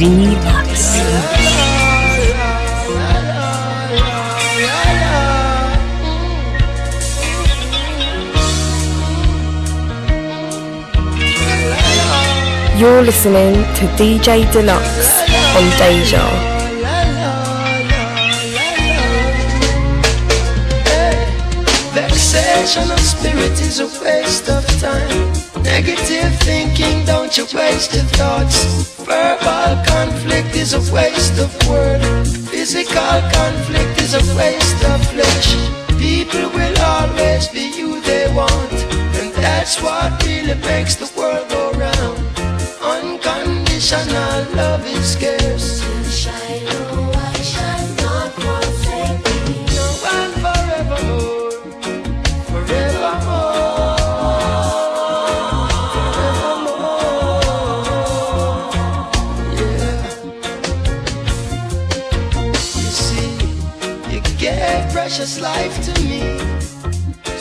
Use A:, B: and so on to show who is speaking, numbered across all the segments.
A: You're listening to DJ Dlux on Deja.
B: Vexation of spirit is a waste of time. Negative waste your thoughts. Verbal conflict is a waste of word. Physical conflict is a waste of flesh. People will always be you they want, and that's what really makes the world go round. Unconditional love is scarce.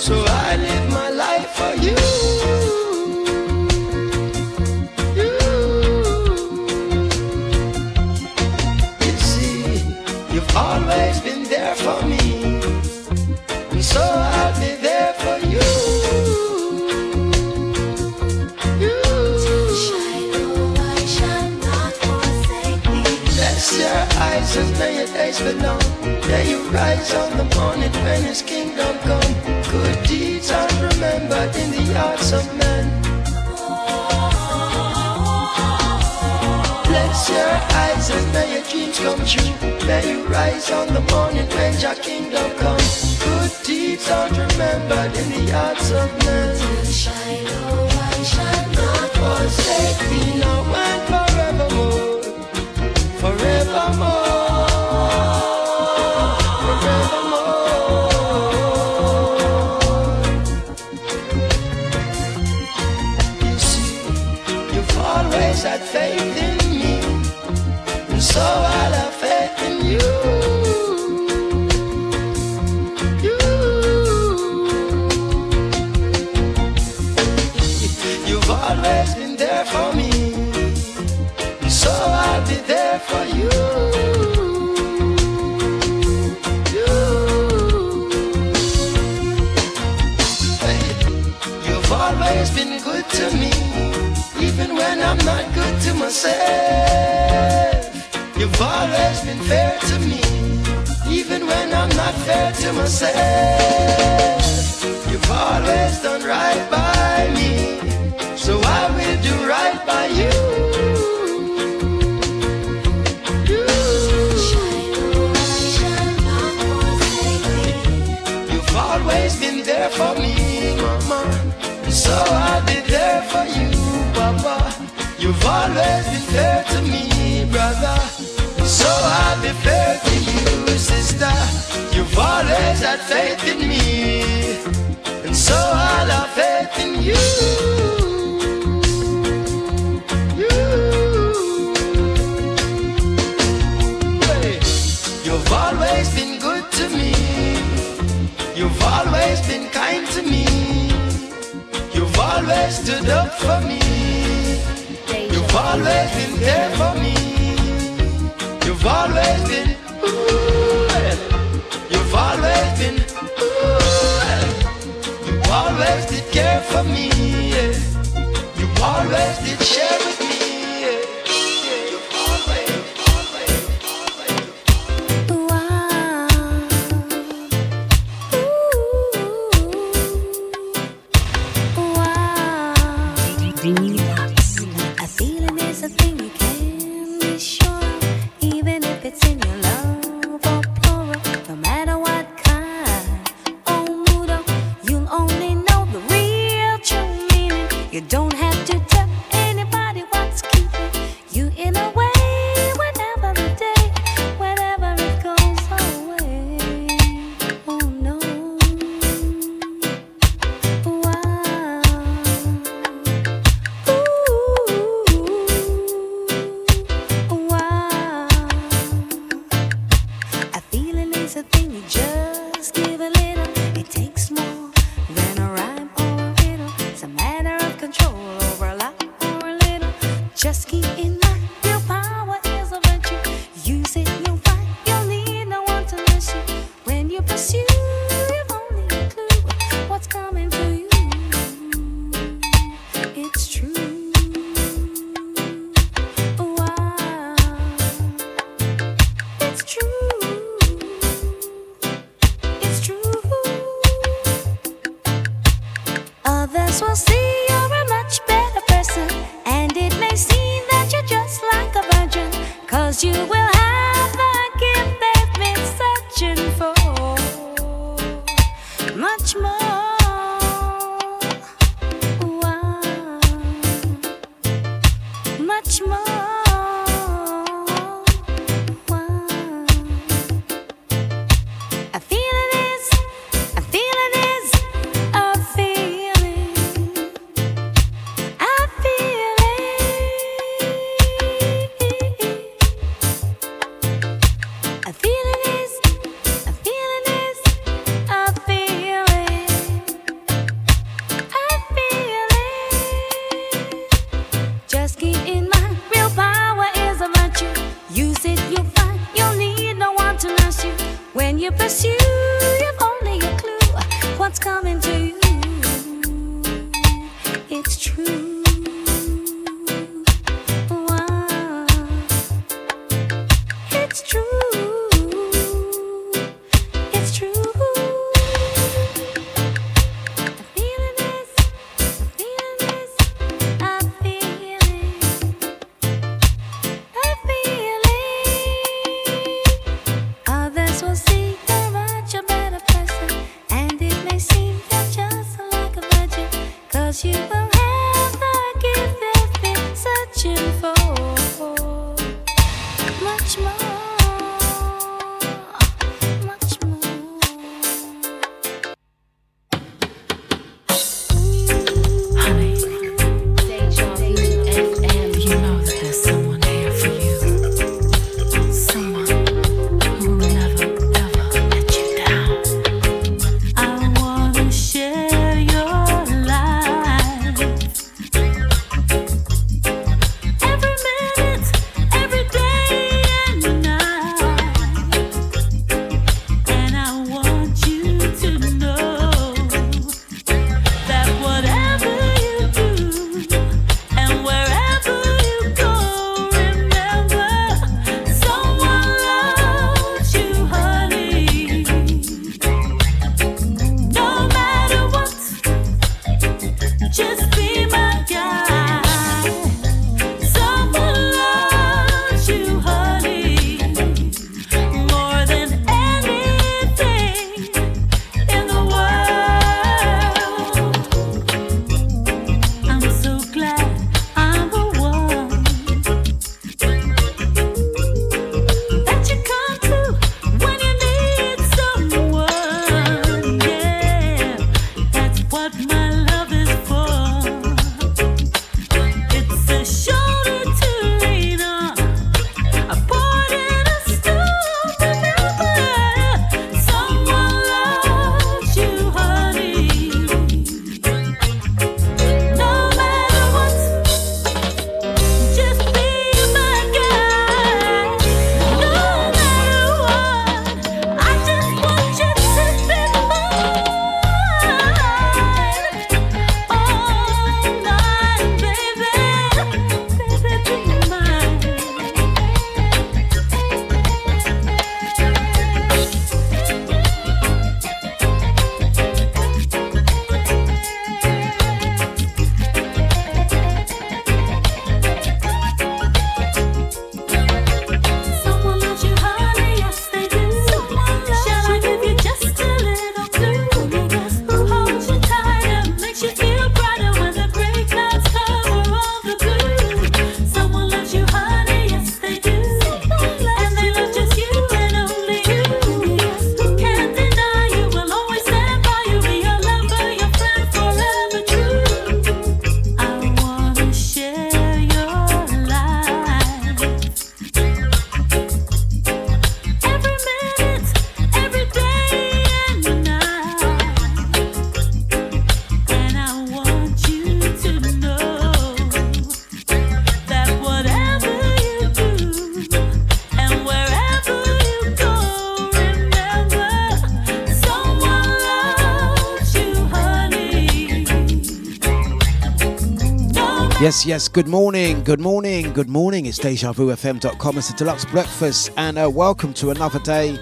B: So I live my life for you. You. You see, you've always been there for me, and so I'll be there for you. You. Rise on the morning when. Good remembered in the hearts of men. Bless your eyes and may your dreams come true. May you rise on the morning when your kingdom comes. Good deeds are remembered in the hearts of men.
C: Shiloh, I shall not forsake
B: been fair to me, even when I'm not fair to myself. You've always done right by Fair to you, sister. You've always had faith in me, and so I'll have faith in you. You. Hey, You've always been good to me. You've always been kind to me. You've always stood up for me. You've always been there for me. Always did care for me. Yeah. You always did share with me.
D: Yes,
E: good morning, good morning, good morning. It's DejaVuFM.com. It's a Dlux breakfast, and uh, welcome to another day.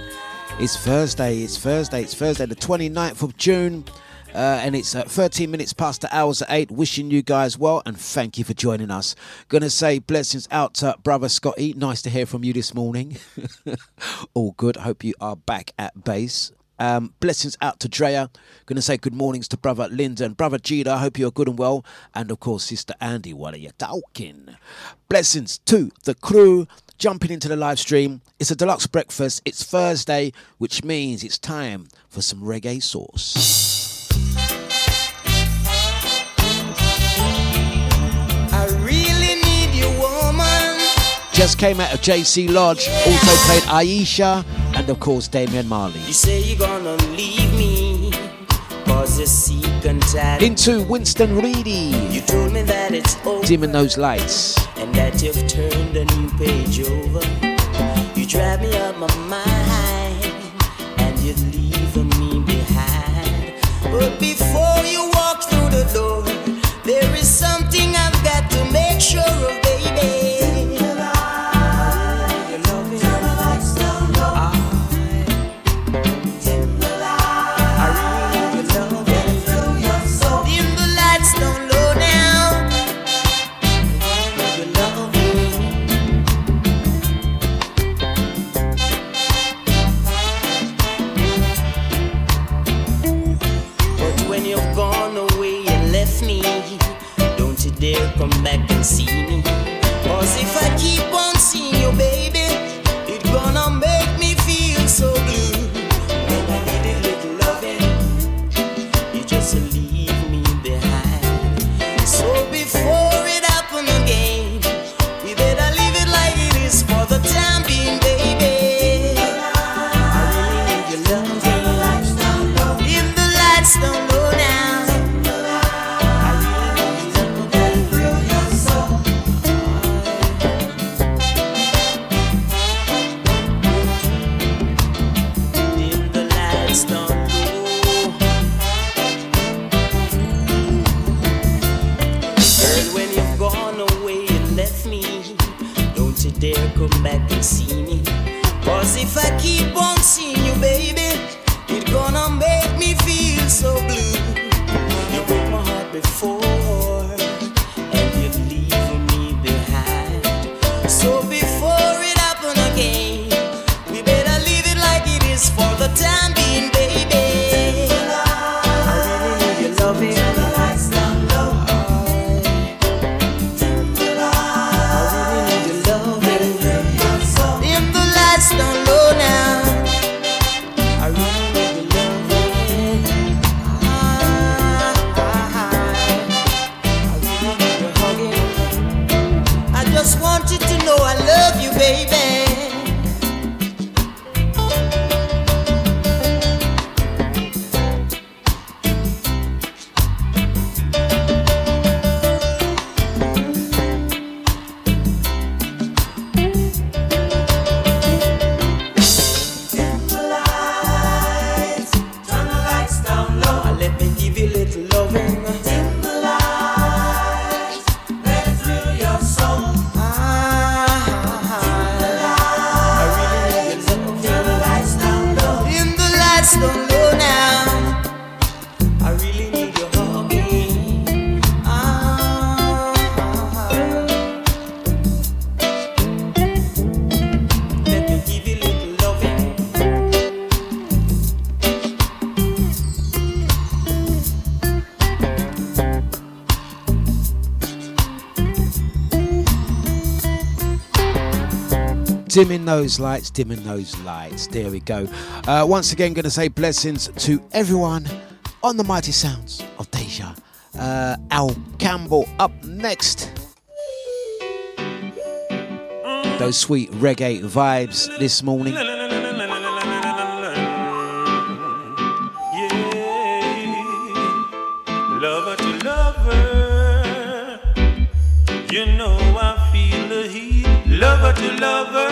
E: It's Thursday, it's Thursday, it's Thursday, the 29th of June. Uh, and it's uh, 13 minutes past the hours at 8. Wishing you guys well and thank you for joining us. Gonna say blessings out to brother Scotty. Nice to hear from you this morning. All good. Hope you are back at base. Um, blessings out to Drea. Gonna say good mornings to brother Linda and brother Gita. I hope you're good and well. And of course, sister Andy. What are you talking? Blessings to the crew. Jumping into the live stream. It's a Dlux breakfast. It's Thursday, which means it's time for some reggae sauce.
F: I really need you, woman.
E: Just came out of JC Lodge. Also played Aisha and of course Damian Marley.
F: You say you're gonna leave me, cause you seek and tell.
E: Into Winston Reedy.
F: You told me that it's over.
E: Dimming those lights.
F: and that you've turned a new page over. You drive me up my mind, and you're leaving me behind. But before you walk through the door, there is something I've got to make sure of,
E: Those lights, dimming those lights. There we go. Uh, once again, going to say blessings to everyone on the mighty sounds of Deja. Uh, Al Campbell up next. Those sweet reggae vibes this morning.
G: Lover to lover,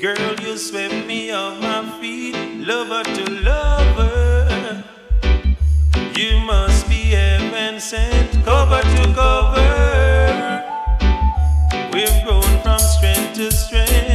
G: girl, you swept me off my feet. Lover to lover, you must be heaven sent. Cover to cover, we've grown from strength to strength.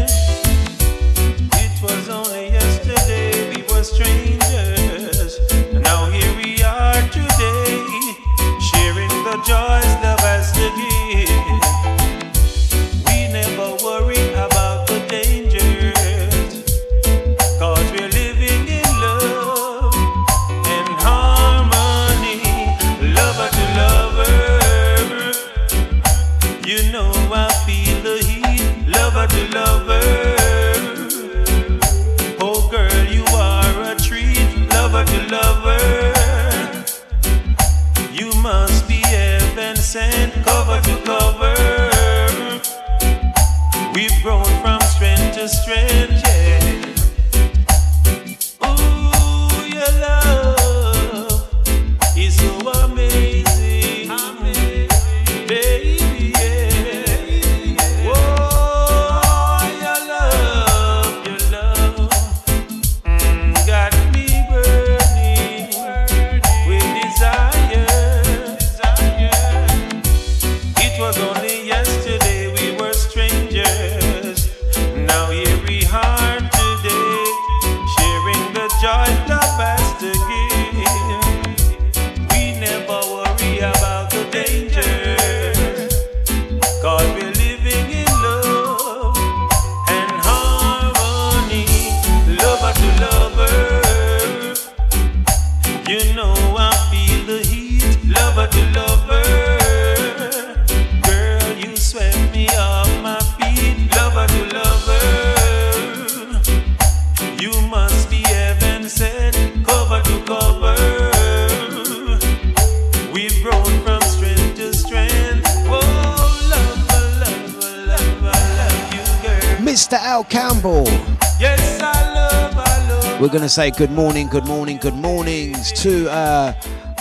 C: say good morning, good morning, good mornings to uh,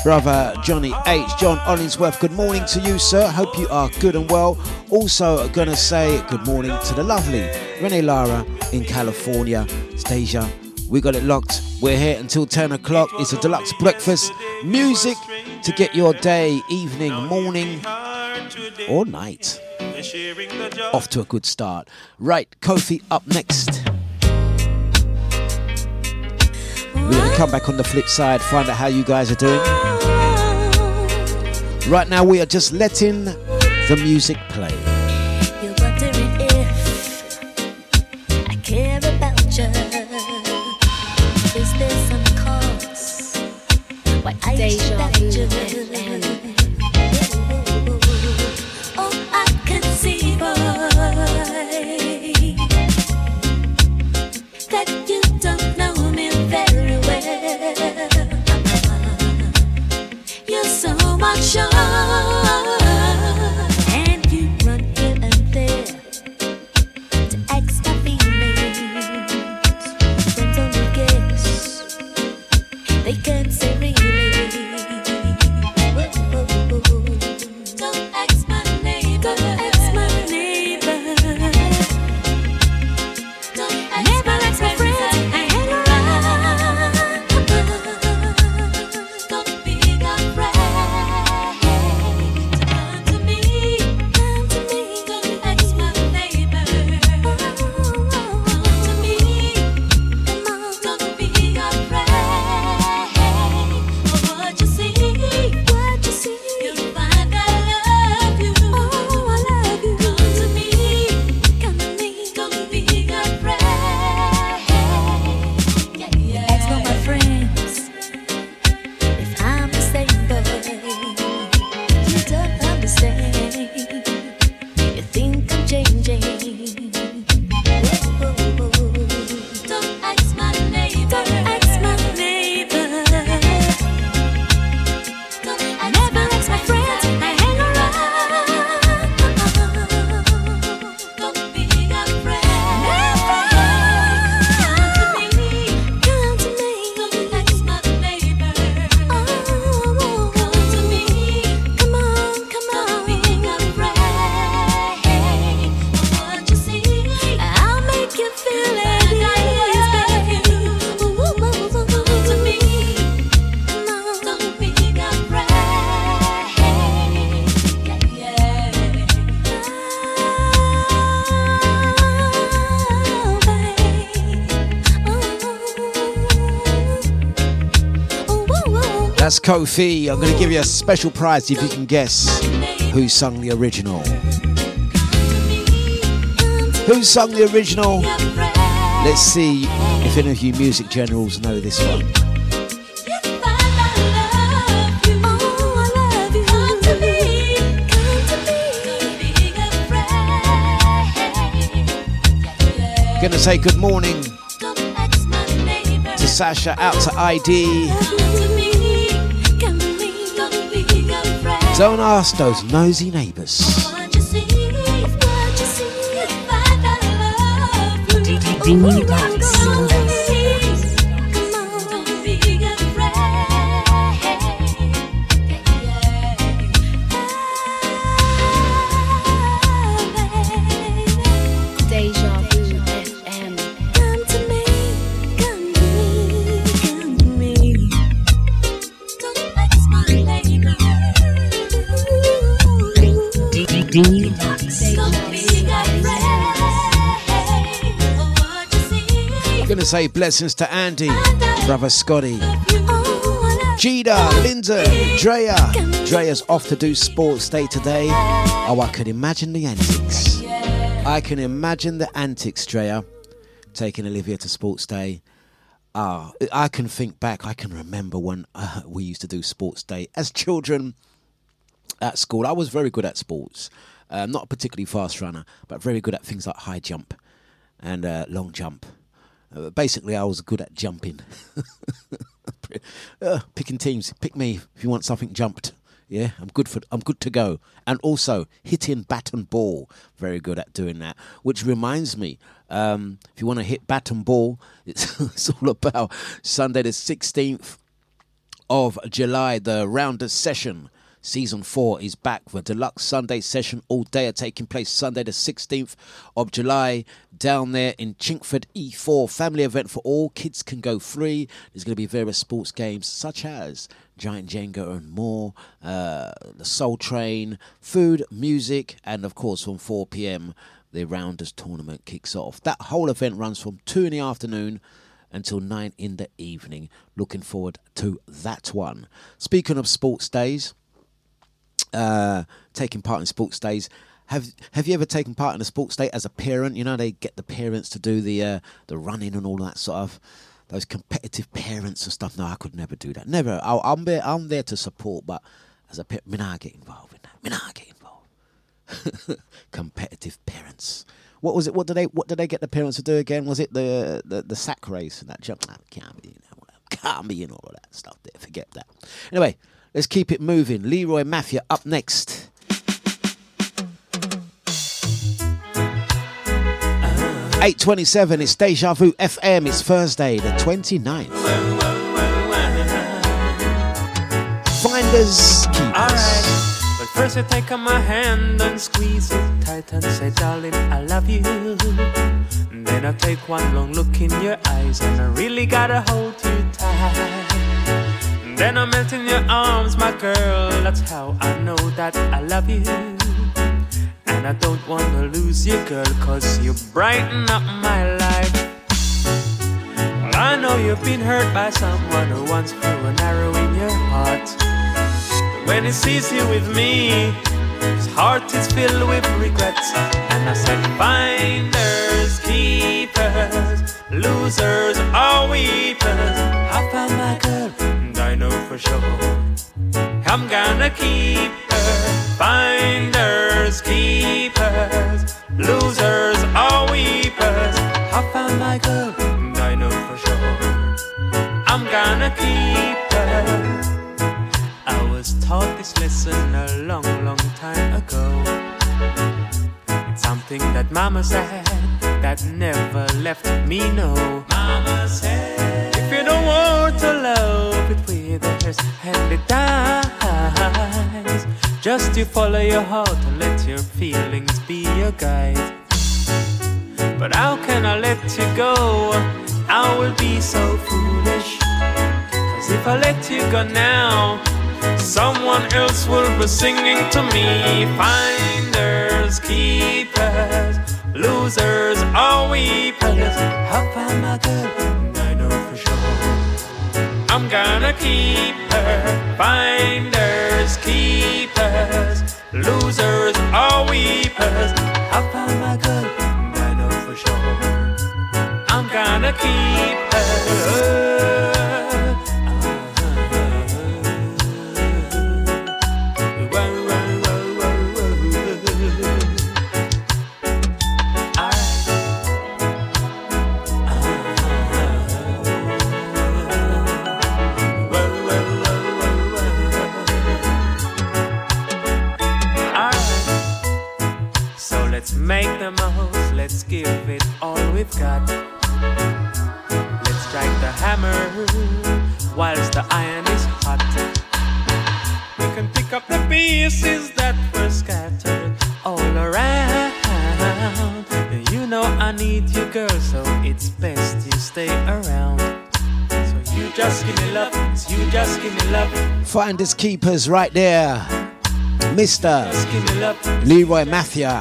C: brother Johnny H. John Ollinsworth. Good morning to you, sir. Hope you are good and well. Also, gonna say good morning to the lovely Renee Lara in California. Stasia, we got it locked. We're here until 10 o'clock. It's a Dlux breakfast. Music to get your day, evening, morning, or night off to a good start. Right, Kofi up next. We're going to come back on the flip side, find out how you guys are doing. Right now, we are just letting the music play. That's Kofi. I'm going to give you a special prize if you can guess who sung the original. Who sung the original? Let's see if any of you music generals know this one. Gonna say good morning to Sasha out to ID.
E: Don't ask those nosy neighbours. Oh, say blessings to Andy, brother Scotty,
B: Oh,
E: Gida, Linda, Drea. Drea's off to do sports day today. Oh, I can imagine the antics. I can imagine the antics, Drea, taking Olivia to sports day. Ah, I can think back. I can remember when uh, we used to do sports day as children at school. I was very good at sports. Uh, not a particularly fast runner, but very good at things like high jump and uh, long jump. Uh, basically, I was good at jumping. uh, picking teams, pick me if you want something jumped. Yeah, I'm good for. I'm good to go. And also hitting bat and ball, very good at doing that. Which reminds me, um, if you want to hit bat and ball, it's, it's all about Sunday the 16th of July, the Rounders session. Season 4 is back. The Dlux Sunday session all day are taking place Sunday, the 16th of July, down there in Chingford E4. Family event for all. Kids can go free. There's going to be various sports games such as Giant Jenga and more, uh, the Soul Train, food, music, and of course from 4 pm the Rounders tournament kicks off. That whole event runs from 2 in the afternoon until 9 in the evening. Looking forward to that one. Speaking of sports days, uh, taking part in sports days. Have Have you ever taken part in a sports day as a parent? You know they get the parents to do the uh, the running and all that sort of those competitive parents and stuff. No, I could never do that. Never. I, I'm there. I'm there to support, but as a parent, get involved in that. Me get involved. competitive parents. What was it? What did they What did they get the parents to do again? Was it the the, the sack race and that jump? Can't be. You know, can't be in all of that stuff. There, forget that. Anyway, let's keep it moving. Leroy Mafia up next. Eight twenty-seven. It's Deja Vu FM. It's Thursday, the 29th. Finders keepers.
G: But first you take my hand and squeeze it tight and say, darling, I love you. Then I take one long look in your eyes and I really gotta hold you tight. Then I melt in your arms, my girl. That's how I know that I love you. And I don't wanna lose you, girl, cause you brighten up my life. Well, I know you've been hurt by someone who once threw an arrow in your heart. But when he sees you with me, his heart is filled with regrets. And I said, finders, keepers, losers, or weepers. I found my girl, know for sure. I'm gonna keep her. Finders, keepers, losers, or weepers. I found my girl, and I know for sure. I'm gonna keep her. I was taught this lesson a long, long time ago. It's something that Mama said that never left me. No, Mama said, if you don't want to love and it dies, just you follow your heart and let your feelings be your guide. But how can I let you go? I will be so foolish. Cause if I let you go now, someone else will be singing to me. Finders, keepers, losers, or weepers. I found my girl, I'm gonna keep her. Finders, keepers, losers, or weepers. I found my girl, and I know for sure. I'm gonna keep her. Got. Let's strike the hammer whilst the iron is hot. We can pick up the pieces that were scattered all around. You know I need you, girl, so it's best you stay around. So you just give me love, you just give me love,
E: Finders keepers right there. Mr.
G: just give love,
E: Leroy Mafia.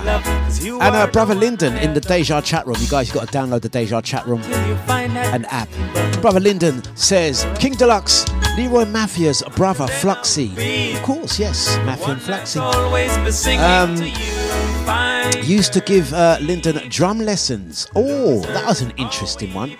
G: Love. 'cause you
E: And uh, brother
G: the
E: Lyndon in the Deja chat room. You guys got to download the Deja chat room
G: till you find that
E: an app. Brother Lyndon says King Dlux, Leroy Mafia's brother Fluxy. Of course, yes, Mafia and Fluxy.
G: Always be singing
E: Um,
G: to you. Find
E: Used to give uh, Lyndon drum lessons. Oh, that was an interesting one.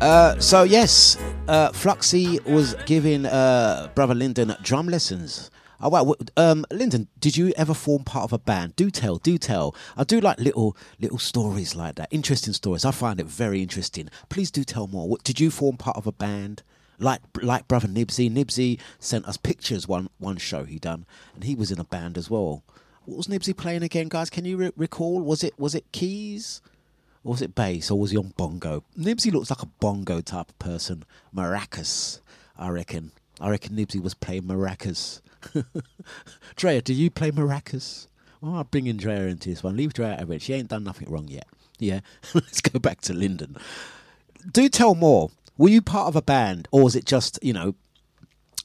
E: Uh, so yes, uh, Fluxy was giving uh, brother Lyndon drum lessons. Oh wow, um, Lyndon, did you ever form part of a band? Do tell, do tell. I do like little little stories like that, interesting stories. I find it very interesting. Please do tell more. What, did you form part of a band? Like like brother Nibsy, Nibsy sent us pictures one one show he done, and he was in a band as well. What was Nibsy playing again, guys? Can you re- recall? Was it was it keys? Or was it bass or was he on bongo? Nibsy looks like a bongo type of person. Maracas, I reckon. I reckon Nibsy was playing maracas. Drea, do you play maracas? I'll bring in Drea into this one. Leave Drea out of it. She ain't done nothing wrong yet. Yeah. Let's go back to Lyndon. Do tell more. Were you part of a band or was it just, you know,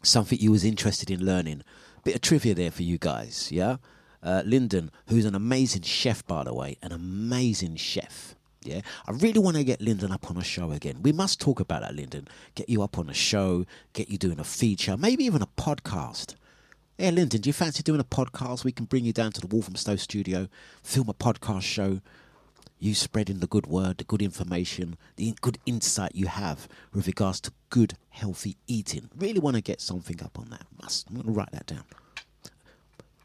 E: something you was interested in learning. Bit of trivia there for you guys, yeah. Uh, Lyndon, who's an amazing chef, by the way, an amazing chef. Yeah, I really want to get Lyndon up on a show again. We must talk about that, Lyndon. Get you up on a show, get you doing a feature, maybe even a podcast. Yeah, Lyndon, do you fancy doing a podcast? We can bring you down to the Wolverhampton studio, film a podcast show, you spreading the good word, the good information, the good insight you have with regards to good, healthy eating. Really want to get something up on that. I'm going to write that down.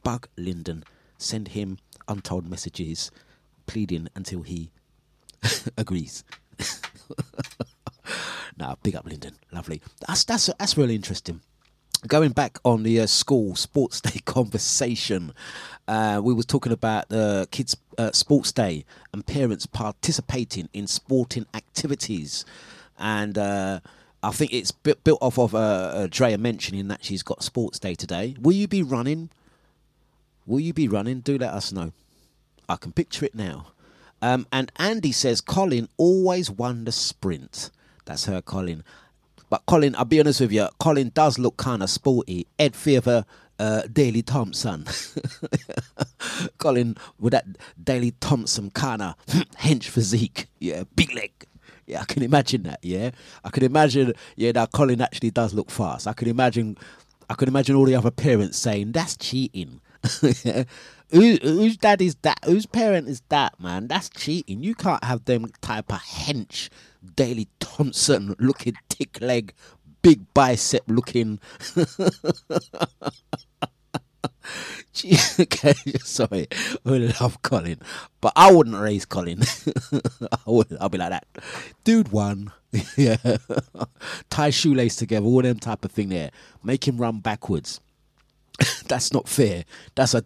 E: Bug Lyndon. Send him untold messages, pleading until he agrees. now, big up Lyndon. Lovely. That's that's that's really interesting going back on the uh, school sports day conversation uh, we was talking about the kids uh, sports day and parents participating in sporting activities. And uh, i think it's bu- built off of uh, uh, drea mentioning that she's got sports day today. Will you be running? Will you be running? Do let us know. I can picture it now. Um, and andy says colin always won the sprint. That's her colin but Colin, I'll be honest with you, Colin does look kind of sporty. Ed Fever, uh, Daley Thompson. Colin with that Daley Thompson kind of hench physique. Yeah, big leg. Yeah, I can imagine that. Yeah, I can imagine. Yeah, that Colin actually does look fast. I can imagine. I can imagine all the other parents saying that's cheating. Who, whose dad is that? Whose parent is that, man? That's cheating. You can't have them type of hench, Daley Thompson looking thick leg, big bicep looking. Okay, sorry, I love Colin, but I wouldn't raise Colin. I would. I'll be like that, dude. One, yeah, tie shoelace together, all them type of thing there. Make him run backwards. that's not fair. That's a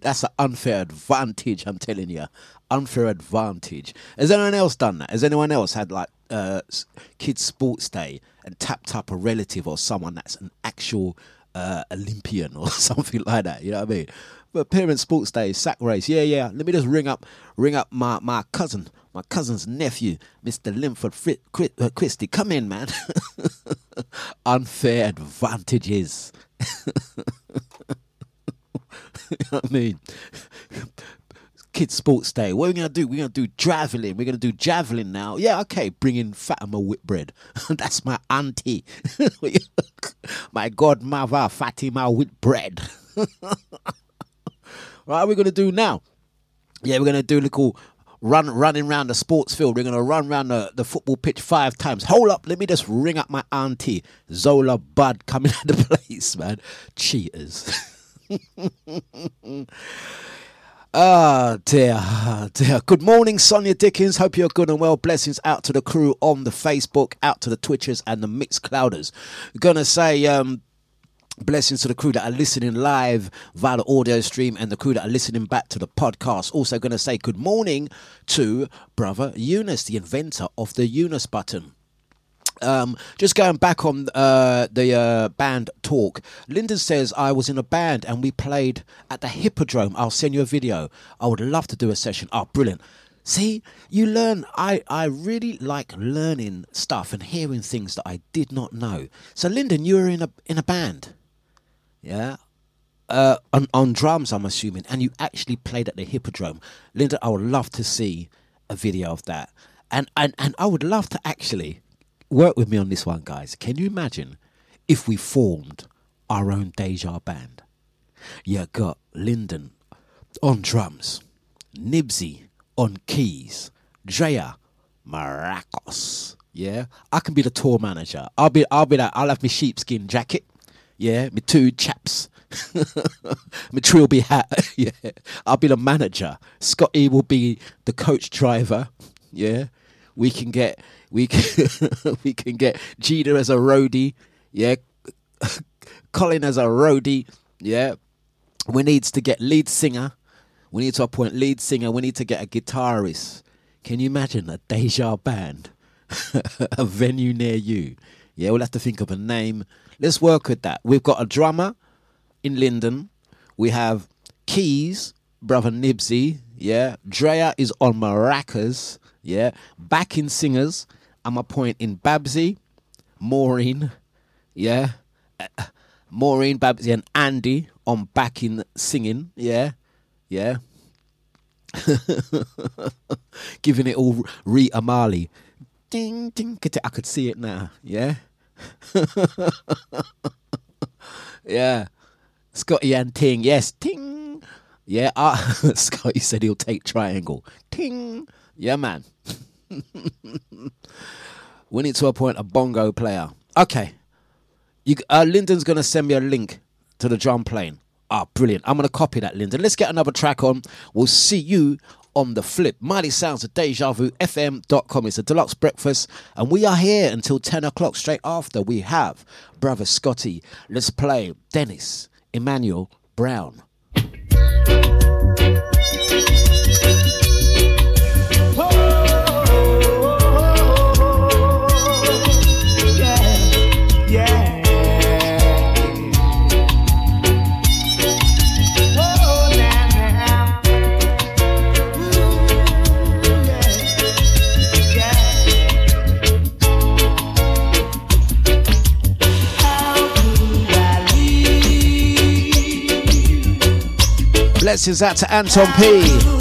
E: that's an unfair advantage. I'm telling you, unfair advantage. Has anyone else done that? Has anyone else had like uh, kids' sports day and tapped up a relative or someone that's an actual uh, Olympian or something like that? You know what I mean? But parents' sports day, sack race. Yeah, yeah. Let me just ring up, ring up my my cousin, my cousin's nephew, Mr. Linford Fri- Chri- uh, Christie. Come in, man. unfair advantages. you know what I mean? Kids Sports Day. What are we gonna do? We're gonna do javelin. We're gonna do javelin now. Yeah, okay. Bring in Fatima Whitbread. That's my auntie. my godmother, Fatima Whitbread. right, we're gonna do now. Yeah, we're gonna do little run running around the sports field. We're gonna run around the, the football pitch five times. Hold up, let me just ring up my auntie, Zola Budd, coming out the place, man. Cheaters. Ah, dear, dear. Good morning, Sonia Dickens. Hope you're good and well. Blessings out to the crew on the Facebook, out to the Twitchers and the Mixed Clouders. Gonna say, um, Blessings to the crew that are listening live via the audio stream and the crew that are listening back to the podcast. Also, going to say good morning to brother Eunice, the inventor of the Eunice button. Um, just going back on uh, the uh, band talk, Lyndon says I was in a band and we played at the Hippodrome. I'll send you a video. I would love to do a session. Oh, brilliant! See, you learn. I I really like learning stuff and hearing things that I did not know. So, Lyndon, you were in a in a band, yeah. Uh, on, on drums, I'm assuming, and you actually played at the Hippodrome. Linda, I would love to see a video of that, and and and I would love to actually work with me on this one, guys. Can you imagine if we formed our own Deja band? You got Lyndon on drums, Nibsy on keys, Drea maracas. Yeah, I can be the tour manager. I'll be, I'll be that. I'll have my sheepskin jacket. Yeah, my two chaps. my trilby hat. yeah, I'll be the manager. Scotty will be the coach driver. Yeah, we can get we can we can get Gina as a roadie. Yeah, Colin as a roadie. Yeah, we need to get lead singer. We need to appoint lead singer. We need to get a guitarist. Can you imagine a Deja band? a venue near you. Yeah, we'll have to think of a name. Let's work with that. We've got a drummer in Lyndon. We have keys, brother Nibsy. Yeah, Drea is on maracas. Yeah, backing singers. I'm appointing Babsy, Maureen. Yeah, Uh, Maureen, Babsy, and Andy on backing singing. Yeah, yeah. Giving it all Rita Marley. Ding, ding. I could see it now. Yeah. yeah. Scotty and Ting. Yes. Ting. Yeah. Uh, Scotty said he'll take triangle. Ting. Yeah, man. We need to appoint a bongo player. Okay. You, uh, Lyndon's going to send me a link to the drum plane. Ah, brilliant. I'm going to copy that, Lyndon. Let's get another track on. We'll see you on the flip. Mighty Sounds of Deja Vu FM.com. It's a Dlux breakfast, and we are here until 10 o'clock. Straight after, we have Brother Scotty. Let's play Dennis Emmanuel Brown. Blessings out to Anton P.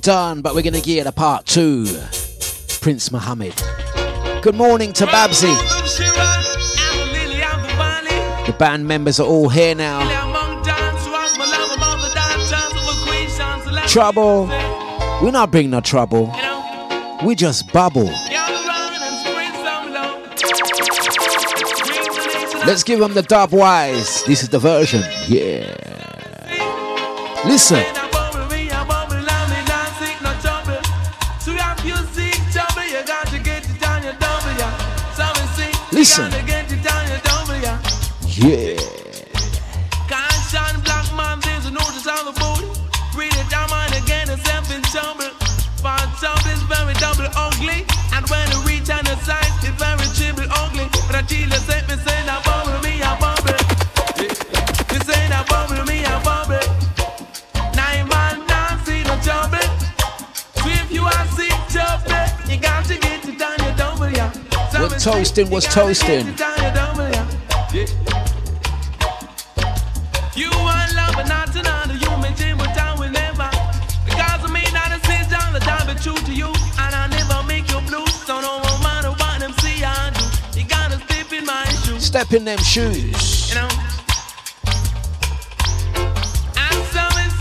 E: done, but we're gonna get a part two. Prince Muhammad. Good morning to Babsy. The band members are all here now. Trouble. We're not bringing no trouble. We just bubble. Let's give them the dub wise. This is the version. Yeah. Listen. Listen.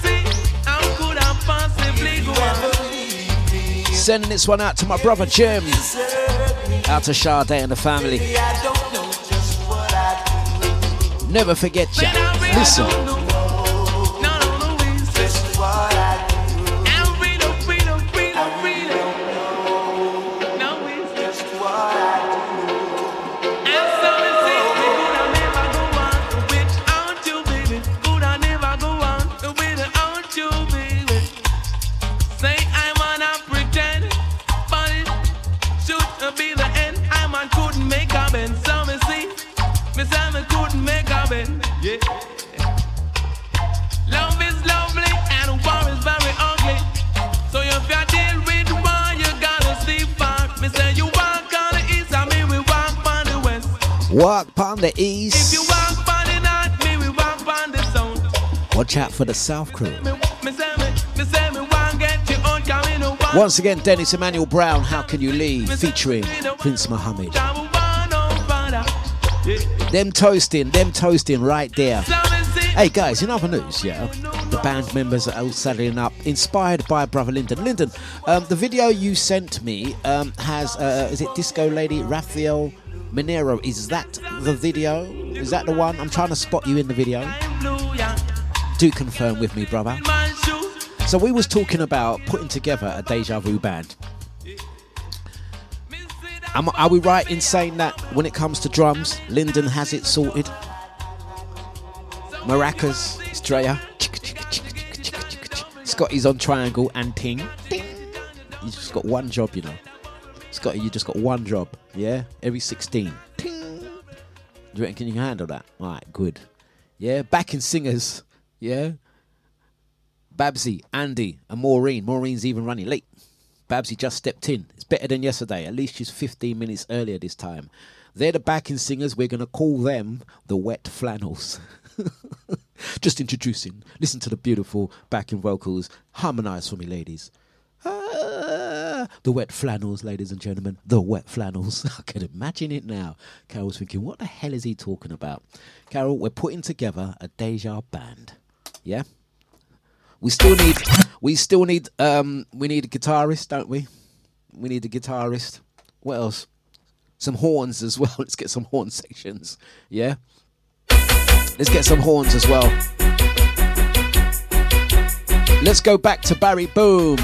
G: See, how could I possibly go on?
E: Sending this one out to my brother Jim. Out to Sade and the family. Never forget ya.
G: But I really
E: Listen. For the South crew.
G: Me, me say me, me say me want get you on, come in one.
E: Once again, Dennis Emmanuel Brown, How Can You Leave? Featuring Prince Muhammad. Them toasting, them toasting right there. Hey guys, in other news, yeah, the band members are all saddling up, inspired by Brother Lyndon. Lyndon, um, the video you sent me um, has, uh, is it Disco Lady Raphael Minero? Is that the video? Is that the one? I'm trying to spot you in the video. Do confirm with me, brother. So we was talking about putting together a deja vu band. Am, are we right in saying that when it comes to drums, Lyndon has it sorted? Maracas, Straya, Scotty's on triangle and ting. Ding. You just got one job, you know. Scotty, you just got one job, yeah? Every 16. Ting. Do you reckon you can handle that? Alright, good. Yeah, backing singers, yeah? Babsy, Andy, and Maureen. Maureen's even running late. Babsy just stepped in. It's better than yesterday. At least she's 15 minutes earlier this time. They're the backing singers. We're going to call them the Wet Flannels. just introducing. Listen to the beautiful backing vocals. Harmonize for me, ladies. Ah, the Wet Flannels, ladies and gentlemen. The Wet Flannels. I can imagine it now. Carol's thinking, what the hell is he talking about? Carol, we're putting together a Deja band. Yeah? We still need we still need um we need a guitarist, don't we? We need a guitarist. What else? Some horns as well. Let's get some horn sections. Yeah? Let's get some horns as well. Let's go back to Barry Boom.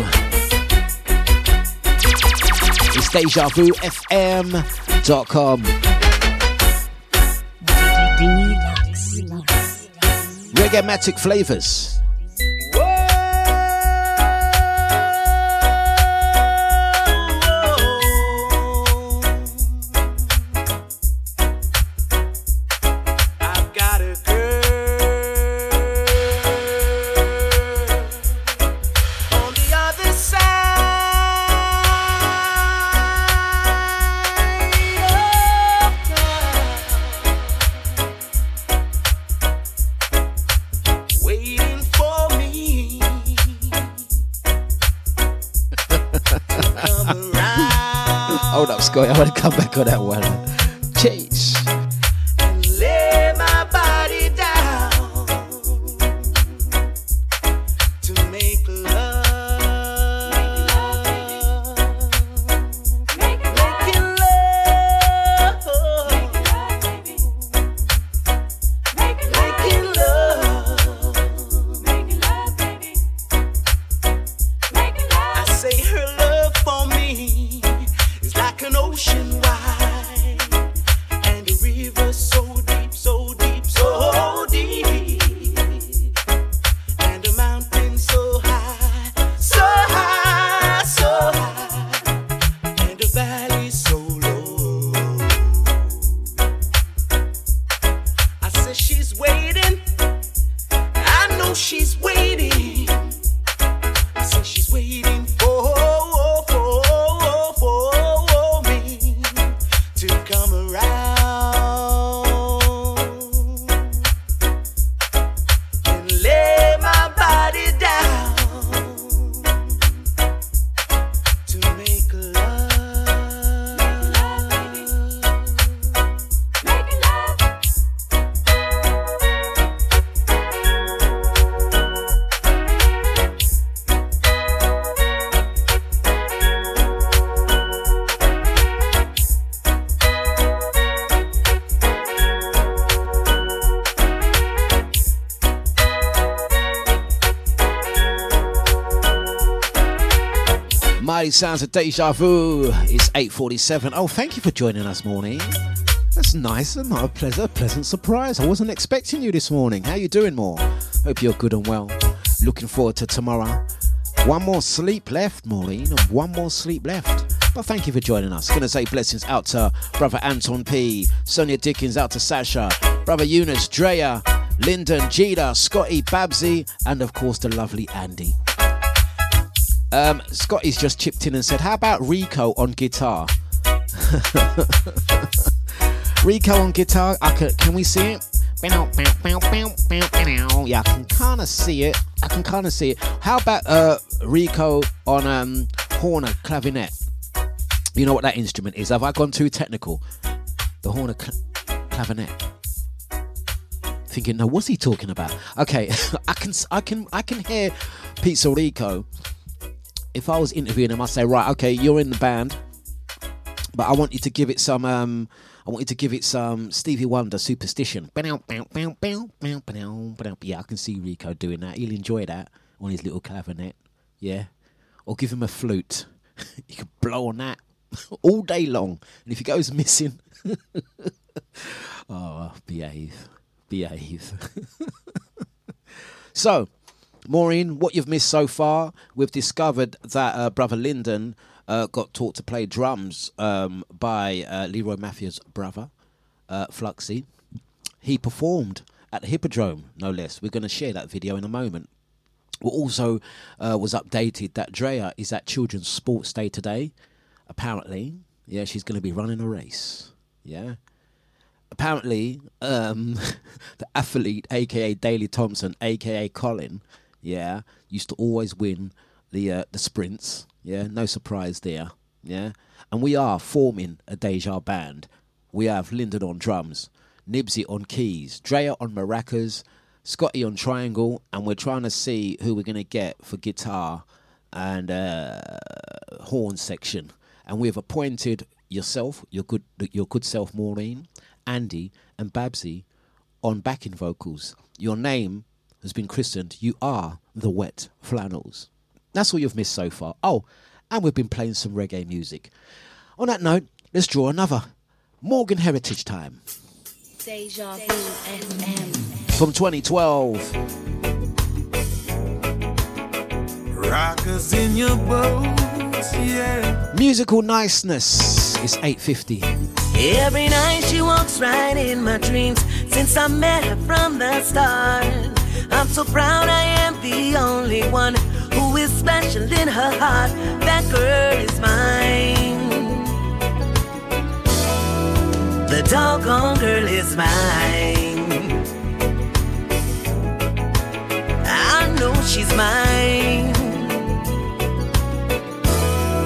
E: It's DejaVuFM.com. Reggae-matic flavors. Hold up, Scotty. I want to come back on that one. Chase. Sounds of deja vu. It's 8:47. Oh, thank you for joining us, morning. That's nice and not a pleasant, pleasant surprise. I wasn't expecting you this morning. How you doing, more? Hope you're good and well. Looking forward to tomorrow. One more sleep left, Maureen, one more sleep left. But thank you for joining us. Gonna say blessings out to brother Anton P, Sonia Dickens, out to Sasha, brother Eunice, Drea, Lyndon, Jada, Scotty, Babsy, and of course the lovely Andy. Um, Scotty's just chipped in and said, "How about Rico on guitar?" Rico on guitar. I can, can we see it? Yeah, I can kind of see it. I can kind of see it. How about uh, Rico on um, horn or clavinet? You know what that instrument is? Have I gone too technical? The horn or cl- clavinet. Thinking, no, what's he talking about? Okay, I can, I can, I can hear Pizza Rico if I was interviewing him, I'd say, right, okay, you're in the band, but I want you to give it some. Um, I want you to give it some Stevie Wonder superstition. Yeah, I can see Rico doing that. He'll enjoy that on his little clavinet. Yeah, or give him a flute. you can blow on that all day long, and if he goes missing, oh, behave, behave. so. Maureen, what you've missed so far, we've discovered that uh, brother Lyndon uh, got taught to play drums um, by uh, Leroy Matthews' brother, uh, Fluxy. He performed at the Hippodrome, no less. We're going to share that video in a moment. What also uh, was updated that Drea is at Children's Sports Day today. Apparently, yeah, she's going to be running a race. Yeah. Apparently, um, the athlete, aka Daley Thompson, aka Colin, yeah, used to always win the uh, the sprints. Yeah, no surprise there. Yeah, and we are forming a Deja band. We have Lyndon on drums, Nibsy on keys, Drea on maracas, Scotty on triangle, and we're trying to see who we're gonna get for guitar and uh, horn section. And we've appointed yourself, your good your good self, Maureen, Andy, and Babsy on backing vocals. Your name has been christened. You are the Wet Flannels. That's all you've missed so far. Oh, and we've been playing some reggae music. On that note, let's draw another Morgan Heritage Time
C: Deja Vu FM.
E: from 2012.
G: Rockers in your boats, yeah.
E: Musical niceness is 850.
H: Every night she walks right in my dreams since I met her from the start. I'm so proud I am the only one who is special in her heart. That girl is mine. The doggone girl is mine. I know she's mine.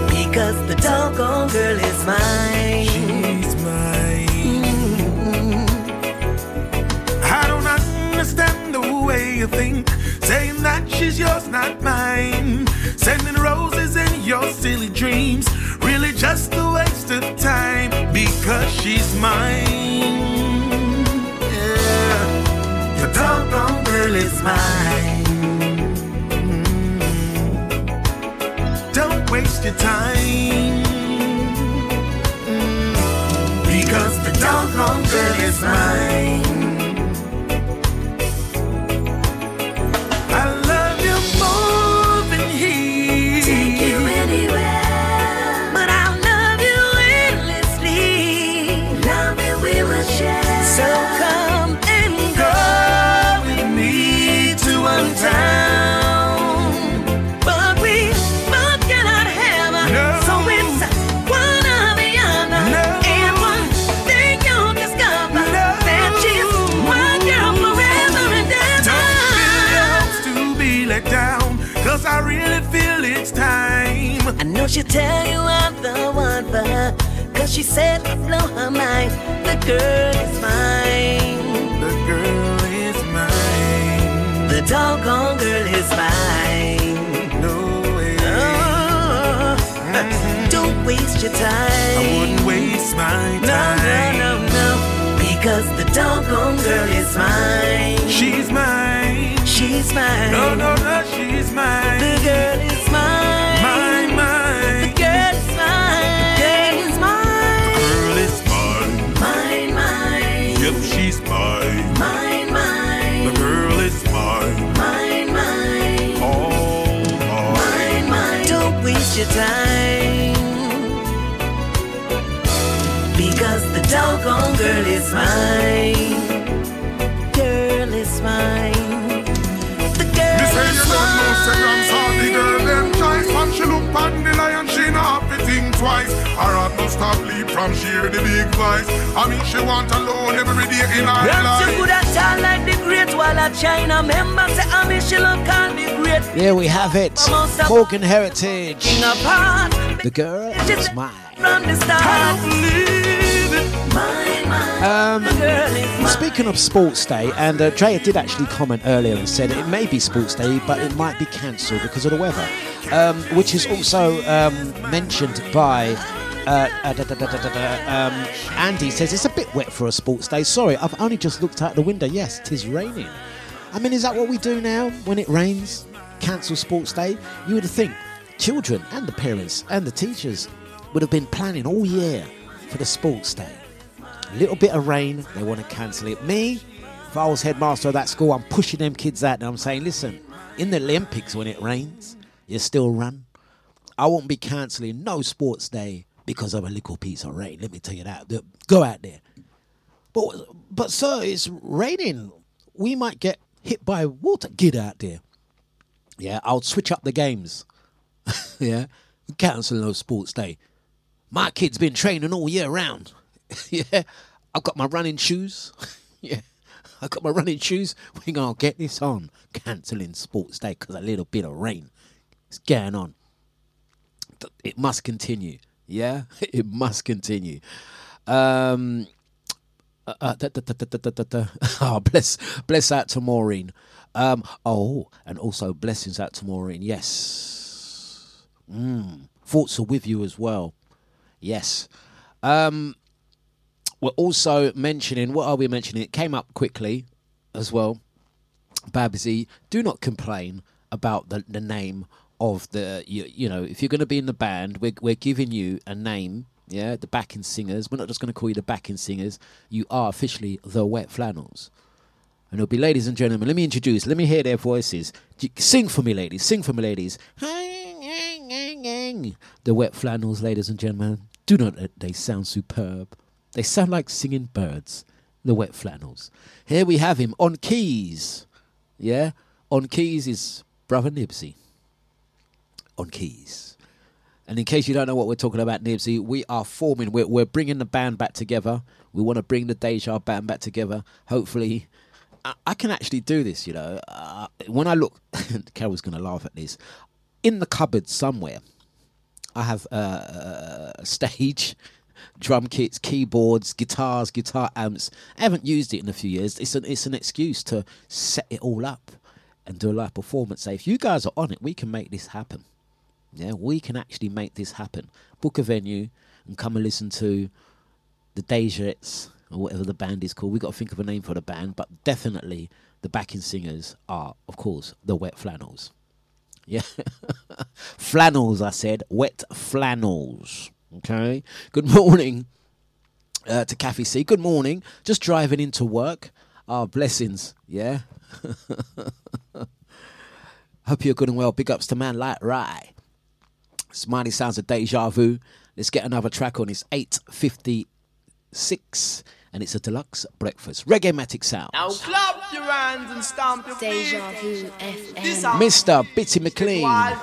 H: Because the doggone girl is
F: mine.
I: You think, saying that she's yours, not mine. Sending roses in your silly dreams, really just a waste of time because she's mine. Yeah, your doggone girl is mine. Mm-hmm. Don't waste your time. Mm-hmm. Because the doggone girl is mine.
F: Tell you I'm the one for her. Cause she said I blow her mind. The girl is mine.
I: The girl is mine.
F: The doggone girl is mine.
I: No way.
F: Oh, mm-hmm. Don't waste your time.
I: I wouldn't waste my
F: No,
I: time.
F: no, no, no. Because the doggone girl is mine.
I: She's mine.
F: She's mine.
I: No, no, no, she's mine.
F: The girl is
I: she's mine.
F: Mine, mine.
I: The girl is mine.
F: Mine, mine.
I: All mine.
F: Mine, mine. Don't waste your time. Because the doggone girl is mine. Girl is mine. The girl
I: say
F: is
I: you twice. Her heart must stop leap from sheer the big voice. I mean, she want alone every day in her
F: Rams you
I: life.
F: could have tall like the great wall of China. Member say I miss she love call me great.
E: Here we have it. Morgan Heritage.
F: King apart.
E: The girl is mine.
F: From the start.
I: don't believe it.
F: Mine, mine.
E: Um,
F: The girl is mine.
E: Speaking of Sports Day, and uh, Drea did actually comment earlier and said it may be Sports Day, but it might be cancelled because of the weather, um, which is also um, mentioned by. Uh, uh, da, da, da, um, Andy says it's a bit wet for a sports day. Sorry, I've only just looked out the window. Yes, it is raining. I mean, is that what we do now when it rains? Cancel sports day? You would think children and the parents and the teachers would have been planning all year for the sports day. A little bit of rain, they want to cancel it. Me, if I was headmaster of that school, I'm pushing them kids out and I'm saying, listen, in the Olympics when it rains, you still run. I won't be cancelling no sports day because of a little piece of rain. Let me tell you that. Go out there. But, but sir, it's raining. We might get hit by water. Get out there. Yeah, I'll switch up the games. yeah, cancel no sports day. My kid's been training all year round. yeah, I've got my running shoes. yeah, I've got my running shoes. We're gonna get this on. Cancelling sports day because a little bit of rain. It's going on. It must continue. Yeah, it must continue. Um, uh, uh da, da, da, oh, bless, bless out to Maureen. Um, oh, and also blessings out to Maureen. Yes. Mm. Thoughts are with you as well. Yes. Um, we're also mentioning, what are we mentioning? It came up quickly as well. Babsy, do not complain about the, the name of the, you, you know, if you're going to be in the band, we're, we're giving you a name, yeah, the backing singers. We're not just going to call you the backing singers. You are officially the Wet Flannels. And it'll be, ladies and gentlemen, let me introduce, let me hear their voices. Sing for me, ladies. Sing for me, ladies. The Wet Flannels, ladies and gentlemen. Do not, they sound superb. They sound like singing birds. The Wet Flannels. Here we have him on keys. Yeah? On keys is Brother Nibsy. On keys. And in case you don't know what we're talking about, Nibsy, we are forming, we're, we're bringing the band back together. We want to bring the Deja band back together. Hopefully, I, I can actually do this, you know. Uh, when I look, Carol's going to laugh at this. In the cupboard somewhere, I have uh, a stage drum kits, keyboards, guitars, guitar amps. I haven't used it in a few years. It's an it's an excuse to set it all up and do a live performance. Say, if you guys are on it, we can make this happen. Yeah, we can actually make this happen. Book a venue and come and listen to the Dejettes or whatever the band is called. We've got to think of a name for the band, but definitely the backing singers are, of course, the Wet Flannels. Yeah, flannels. I said wet flannels. Okay. Good morning uh, to Kathy C. Good morning. Just driving into work. Ah, blessings. Yeah. Hope you're good and well. Big ups to man like Rye. Smiley sounds of deja vu. Let's get another track on. It's 8.56 and it's a Dlux breakfast. Reggae Matic sound.
F: Now clap your hands and stamp your feet.
C: Deja Vu FM.
E: Mr. Bitty McLean.
F: Wild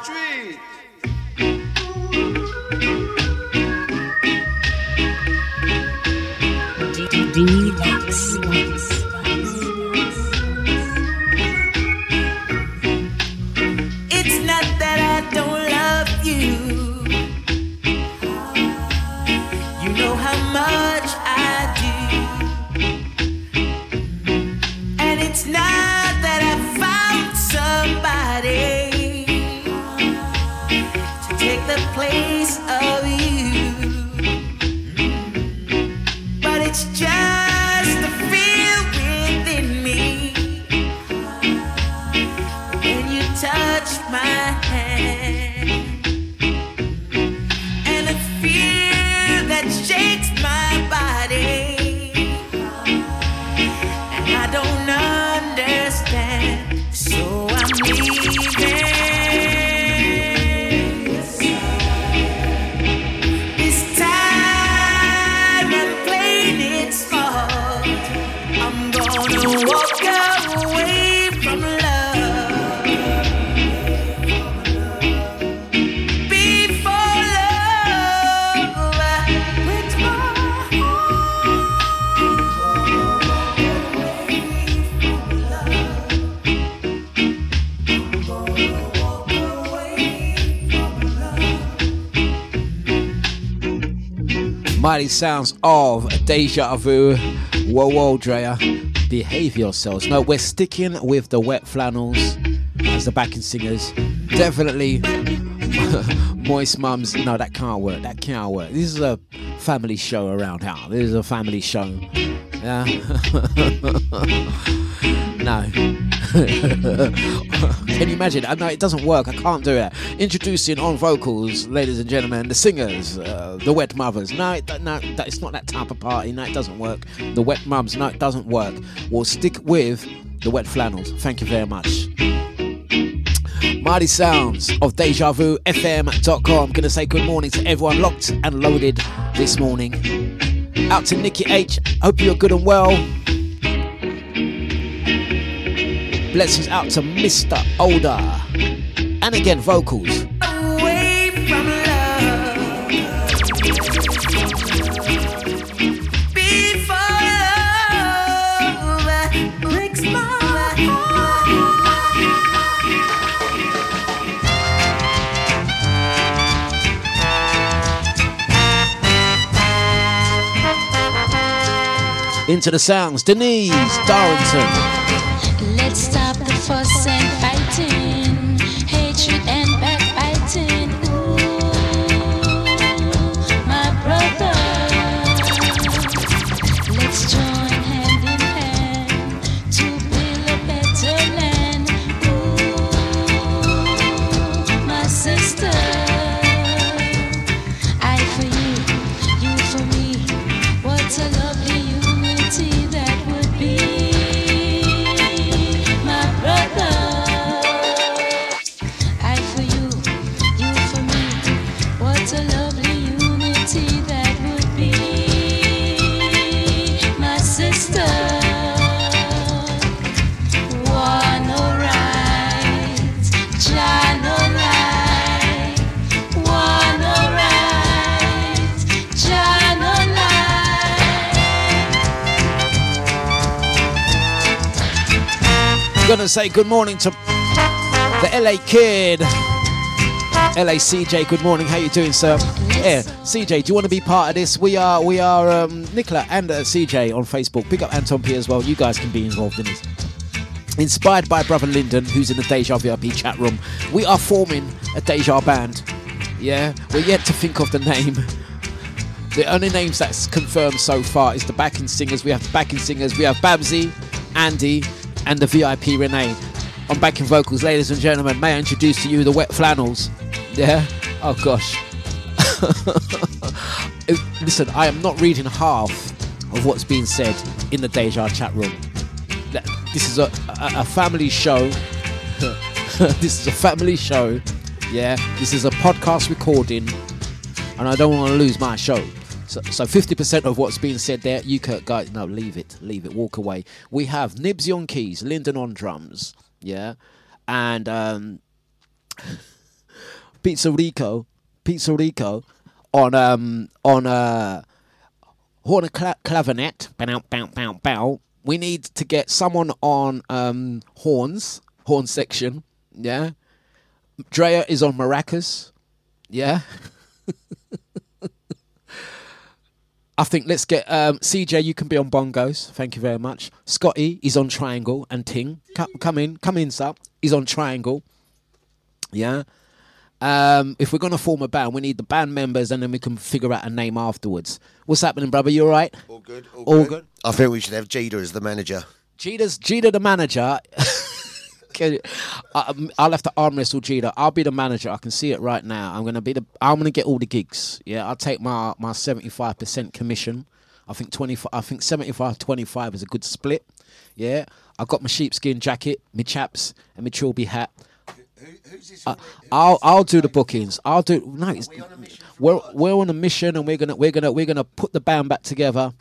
E: Mighty sounds of Deja Vu. Whoa, whoa, Drea. Behave yourselves. No, we're sticking with the wet flannels as the backing singers. Definitely Moist Mums. No, that can't work. That can't work. This is a family show around here. This is a family show. Yeah. no. Can you imagine? Uh, No, it doesn't work. I can't do it. Introducing on vocals, ladies and gentlemen, the singers, uh, the Wet Mothers. No, it, no, that, it's not that type of party. No, it doesn't work. The Wet Mums. No, it doesn't work. We'll stick with the Wet Flannels. Thank you very much. Mighty Sounds of Deja Vu FM.com. Gonna say good morning to everyone locked and loaded this morning. Out to Nikki H. Hope you're good and well. Blessings out to Mr. Older. And again, vocals. Into the sounds. Denise Darrington. Say good morning to the LA Kid. LA LACJ, good morning. How you doing, sir? Yeah, CJ, do you want to be part of this? We are, we are, um, Nicola and uh, CJ on Facebook. Pick up Anton P as well. You guys can be involved in this. Inspired by brother Lyndon, who's in the Deja VIP chat room. We are forming a Deja band. Yeah, we're yet to think of the name. The only names that's confirmed so far is the backing singers. We have the backing singers. We have Babsy, Andy, and the VIP Renee. On backing vocals, ladies and gentlemen, may I introduce to you the Wet Flannels. Yeah? Oh gosh. Listen, I am not reading half of what's being said in the Deja chat room. This is a, a, a family show. this is a family show. Yeah, this is a podcast recording, and I don't want to lose my show. So, so 50% of what's being said there, you guys, no, leave it, leave it, walk away. We have Nibsy on keys, Lyndon on drums, yeah, and um, Pizza Rico, Pizza Rico on um on uh horn cla- clavinet, bow bow bow bow. We need to get someone on um horns, horn section, yeah. Drea is on maracas, yeah. I think let's get um, CJ. You can be on bongos. Thank you very much. Scotty is on triangle and Ting. Come, come in, come in, sir. He's on triangle. Yeah. Um, if we're gonna form a band, we need the band members, and then we can figure out a name afterwards. What's happening, brother? You all right?
J: All good. All,
E: All
J: good.
E: good.
J: I think we should have Jada as the manager.
E: Jita's Jita the manager. Can- I- I'll have to arm wrestle Jita. I'll be the manager. I can see it right now. I'm gonna be the. I'm gonna get all the gigs. Yeah, I'll take my my 75 percent commission. I think 25. I think 75 25 is a good split. Yeah, I've got my sheepskin jacket, my chaps, and my trilby hat. Uh, I'll I'll do the bookings. I'll do no. It's, we're we're on a mission, and we're gonna we're gonna we're gonna put the band back together.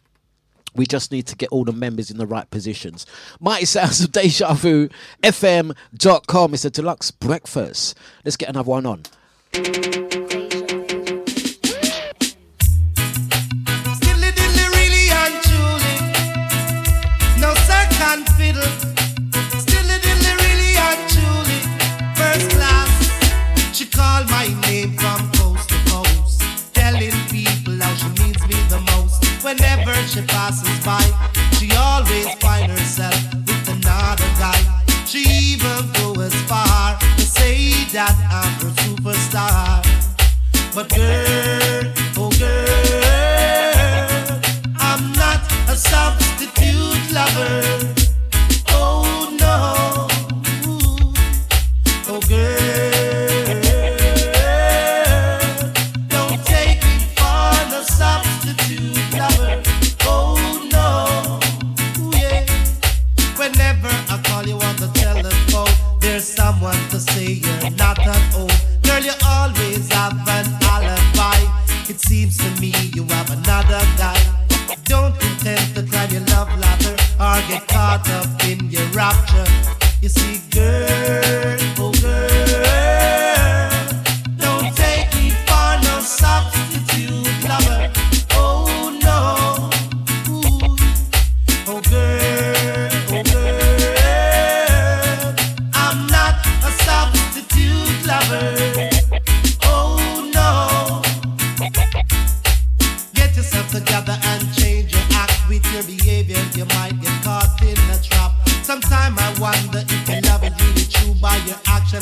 E: We just need to get all the members in the right positions. Mighty Sounds of Deja Vu, FM.com. It's a Dlux breakfast. Let's get another one on.
K: My name She passes by, she always find herself with another guy. She even go as far to say that I'm her superstar. But girl, oh girl, I'm not a substitute lover. It seems to me you have another guy. Don't intend to climb your love ladder or get caught up in your rapture. You see, girl, trap. Sometime I wonder if your love is really true by your action,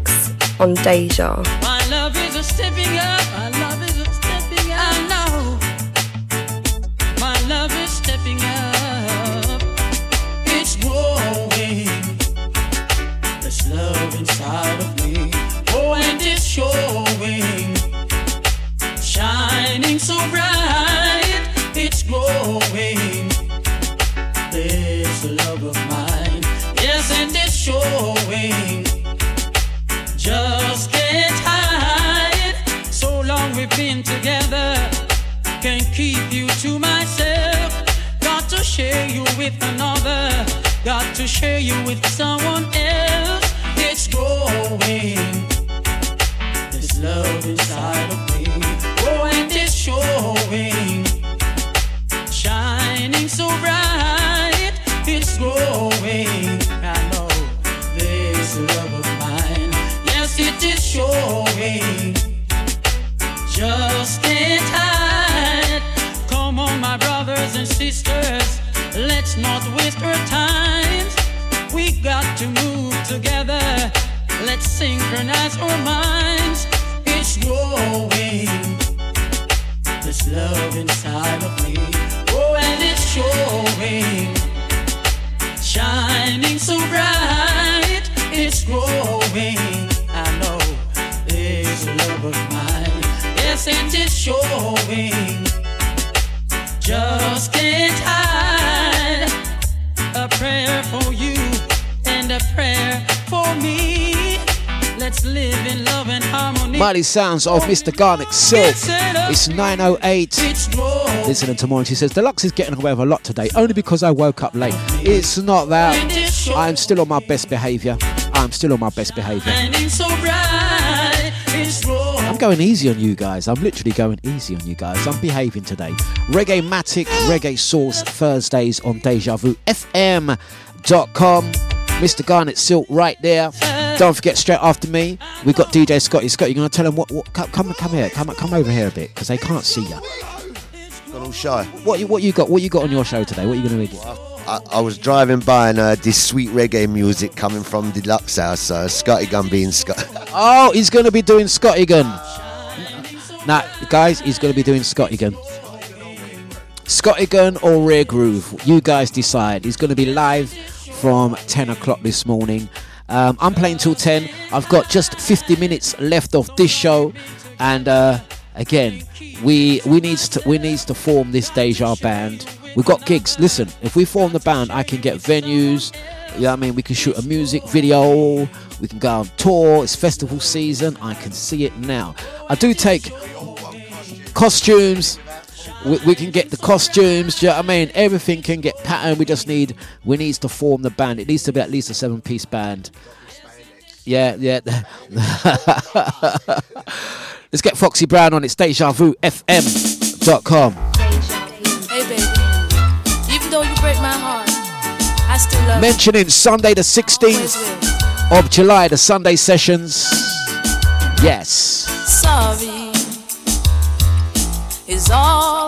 L: on Deja.
E: Sounds of Mr. Garnet Silk. It's 908.
M: It's.
E: Listening to more, and she says, Dlux is getting away with a lot today, only because I woke up late. It's not that. I'm still on my best behaviour. I'm still on my best behaviour.
M: Shining so bright. It's growing.
E: I'm going easy on you guys. I'm literally going easy on you guys. I'm behaving today. Reggae Matic, Reggae Source, Thursdays on Deja Vu FM.com. Mr. Garnet Silk right there. Don't forget, straight after me, we've got DJ Scotty. Scott, you're going to tell them what, what. Come, come, come here. Come, come over here a bit because they can't see you.
J: Got all shy.
E: What, you- what you got? What you got on your show today? What are you going to do?
J: I, I was driving by and heard this sweet reggae music coming from Dlux House. Uh, Scotty Gun being Scott.
E: Oh, he's going to be doing Scotty Gun. Nah, guys, he's going to be doing Scotty Gun. Scotty Gun or Rare Groove, you guys decide. He's going to be live from 10 o'clock this morning. Um, I'm playing till 10. I've got just 50 minutes left of this show, and uh, again, we we needs to we needs to form this Deja band. We've got gigs. Listen, if we form the band, I can get venues. You know what I mean? We can shoot a music video. We can go on tour. It's festival season. I can see it now. I do take costumes. We, we can get the costumes. Do you know what I mean? Everything can get patterned. We just need we needs to form the band. It needs to be at least a seven piece band. Yeah, yeah. Let's get Foxy Brown on. it. Deja Vu FM.com.
N: Hey, baby. Even though you break my heart, I still love
E: Mentioning Sunday the 16th of July, the Sunday sessions. Yes.
N: Sorry is all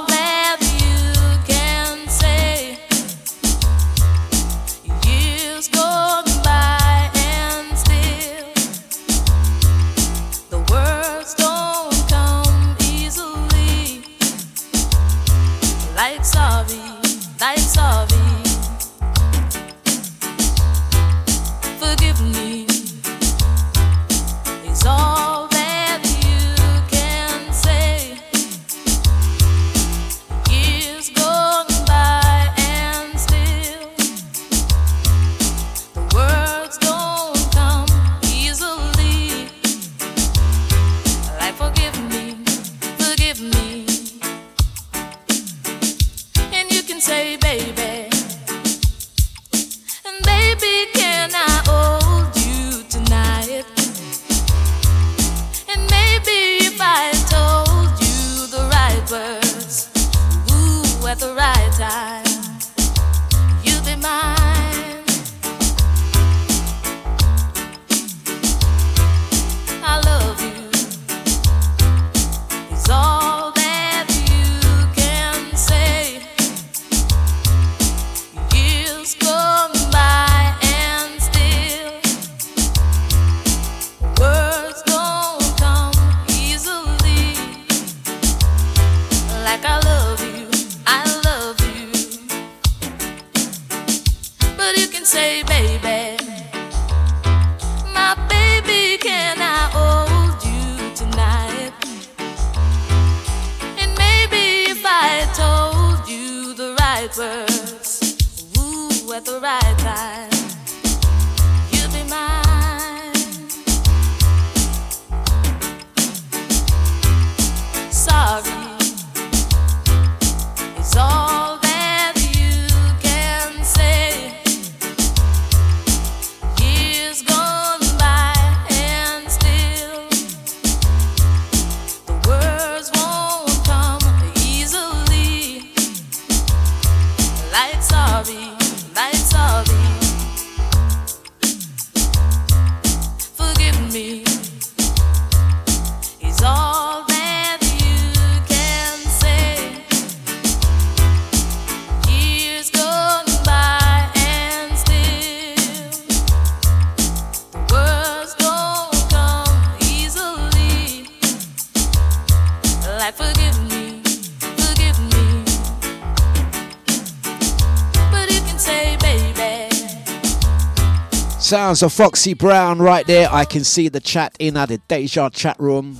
E: Sounds of Foxy Brown right there. I can see the chat in at the Deja chat room.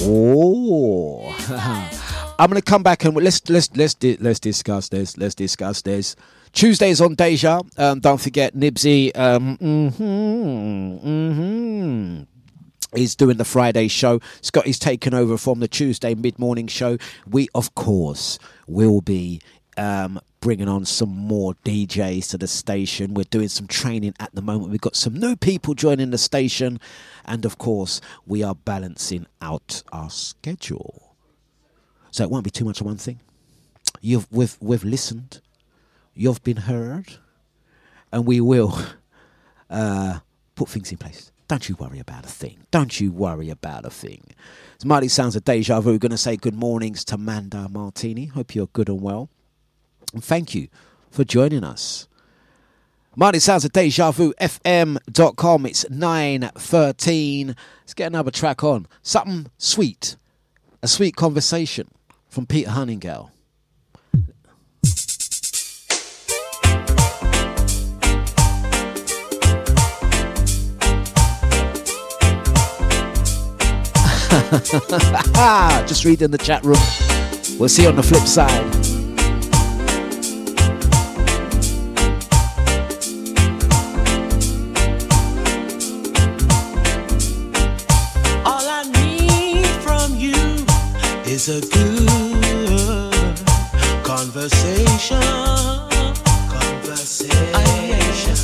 E: Oh, I'm gonna come back and let's let's let's let's discuss this. Let's discuss this. Tuesdays on Deja. Um, don't forget Nibsy. Um, mhm, mhm. Is doing the Friday show. Scotty's taken over from the Tuesday mid morning show. We, of course, will be um, bringing on some more DJs to the station. We're doing some training at the moment. We've got some new people joining the station. And of course, we are balancing out our schedule. So it won't be too much of one thing. You've we've we've listened, you've been heard, and we will uh, put things in place. Don't you worry about a thing. Don't you worry about a thing. It's mighty sounds of deja vu. We're going to say good mornings to Manda Martini. Hope you're good and well. And thank you for joining us. Mighty sounds of deja vu fm.com. It's 9.13. Let's get another track on. Something sweet. A sweet conversation from Peter Hunnigale. Just read in the chat room. We'll see you on the flip side.
F: Is a good conversation. Conversation.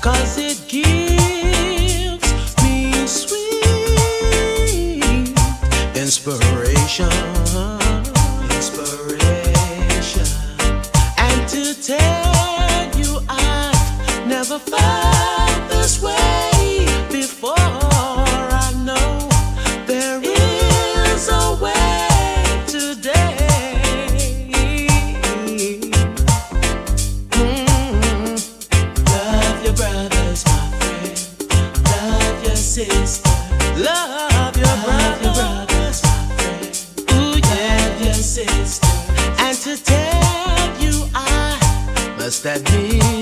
F: Cause it gives me sweet inspiration. Inspiration. And to tell I must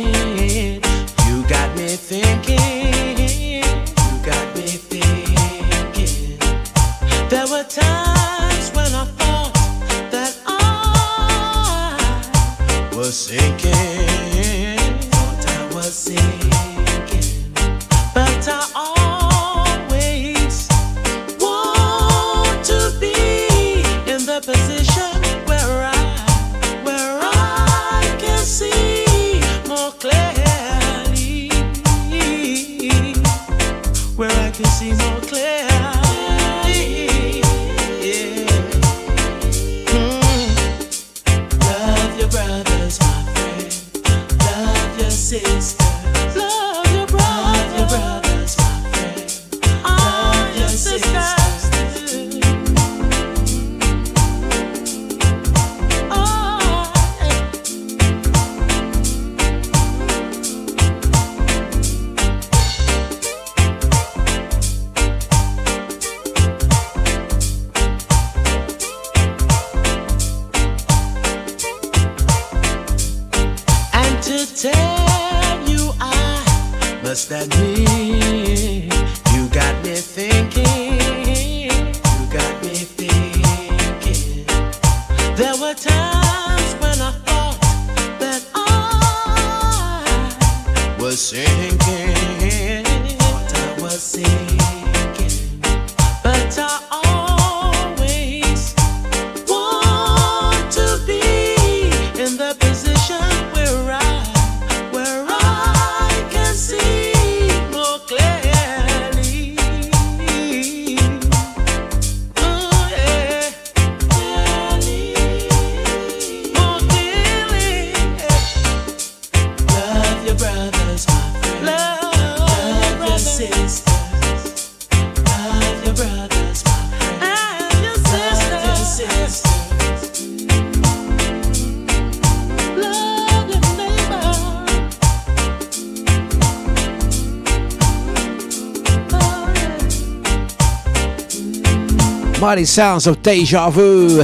E: Mighty sounds of deja vu.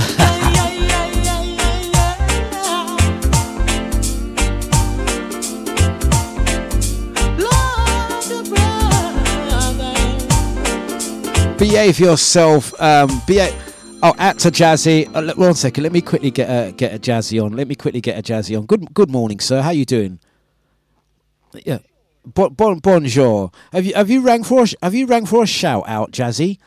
E: Behave yourself. Um. Oh, at to Jazzy. Uh, one second. Let me quickly get a get a Jazzy on. Let me quickly get a Jazzy on. Good good morning, sir. How you doing? Yeah. Bon, bon, bonjour. Have you have you rang for a, have you rang for a shout out, Jazzy?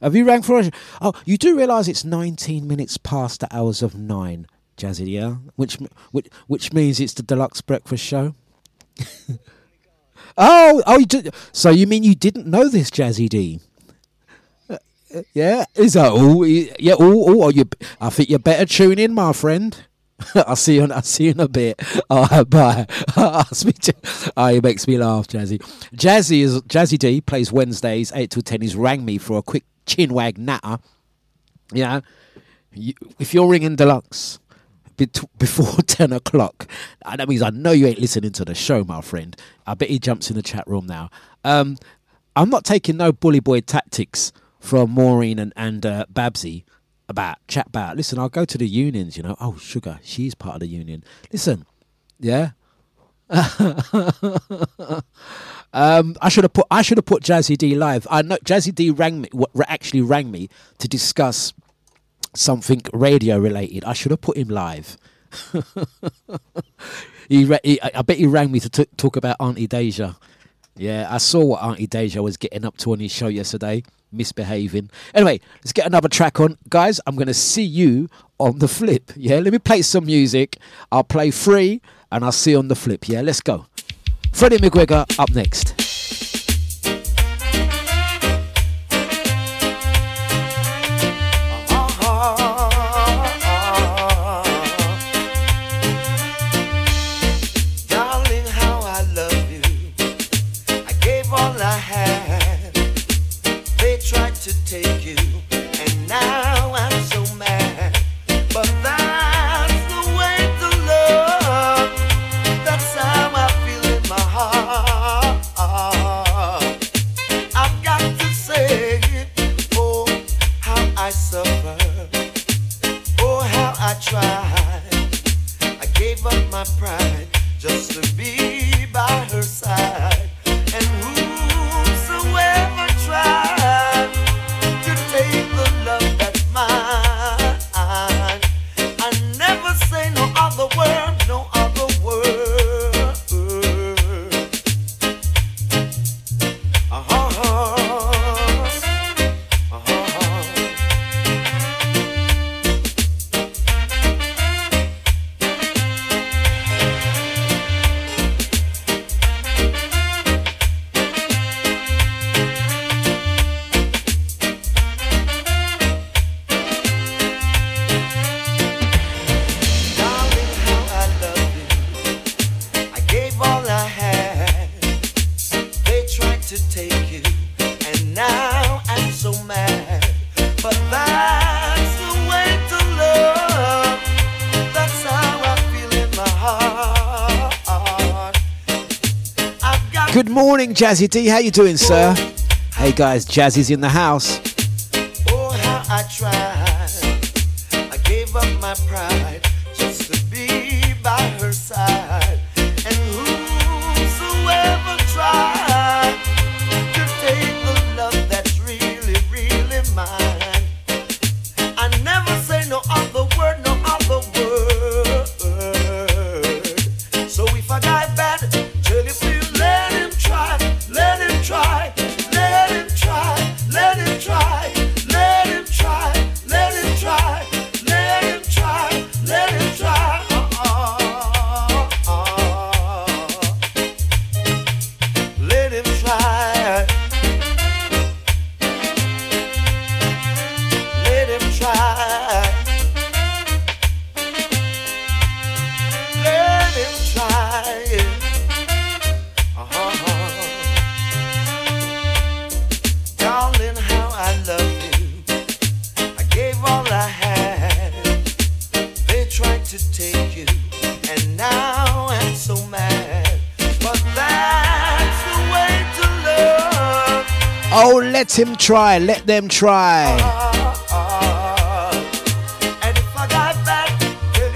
E: Have you rang for a? Oh, you do realise it's 19 minutes past the hours of nine, Jazzy. Yeah, which which which means it's the Dlux breakfast show. oh, oh, you did, so you mean you didn't know this, Jazzy D? Yeah, is that all? Yeah, all. all. Oh, you, I think you better tune in, my friend. I'll see you. In, I'll see you in a bit. Right, bye. I'll speak to. Oh, it makes me laugh, Jazzy. Jazzy is Jazzy D plays Wednesdays eight till ten. He's rang me for a quick chin wag natter. Yeah, you, if you're ringing Dlux bet- before ten o'clock, uh, that means I know you ain't listening to the show, my friend. I bet he jumps in the chat room now. Um, I'm not taking no bully boy tactics from Maureen and, and uh, Babsy about chat about. Listen, I'll go to the unions. You know, oh sugar, she's part of the union. Listen, yeah. um, I should have put I should have put Jazzy D live. I know Jazzy D rang me, actually rang me to discuss something radio related. I should have put him live. he, he, I I bet he rang me to t- talk about Auntie Deja. Yeah, I saw what Auntie Deja was getting up to on his show yesterday, misbehaving. Anyway, let's get another track on. Guys, I'm going to see you on the flip. Yeah, let me play some music. I'll play free and I'll see you on the flip. Yeah, let's go. Freddie McGregor up next.
B: My pride just to be by her side.
E: Jazzy D. How you doing, sir? Hey guys, Jazzy's in the house. Try. Let them try.
F: And if I back, girl,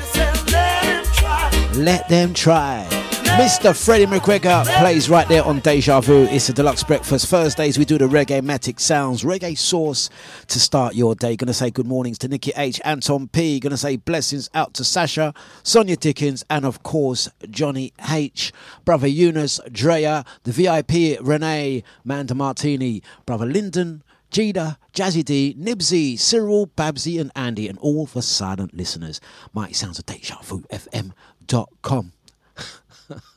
F: let him try.
E: Let them try. Mr. Freddie McGregor plays right there on Deja Vu. It's a Dlux breakfast. Thursdays we do the reggae matic sounds, reggae sauce to start your day. Gonna say good mornings to Nikki H, Anton P. Gonna say blessings out to Sasha, Sonia Dickens, and of course Johnny H, brother Eunice, Drea, the VIP Renee, Manda Martini, brother Lyndon. Jada, Jazzy D, Nibsy, Cyril, Babsy, and Andy, and all the silent listeners. Mighty Sounds of Deja Vu FM.com.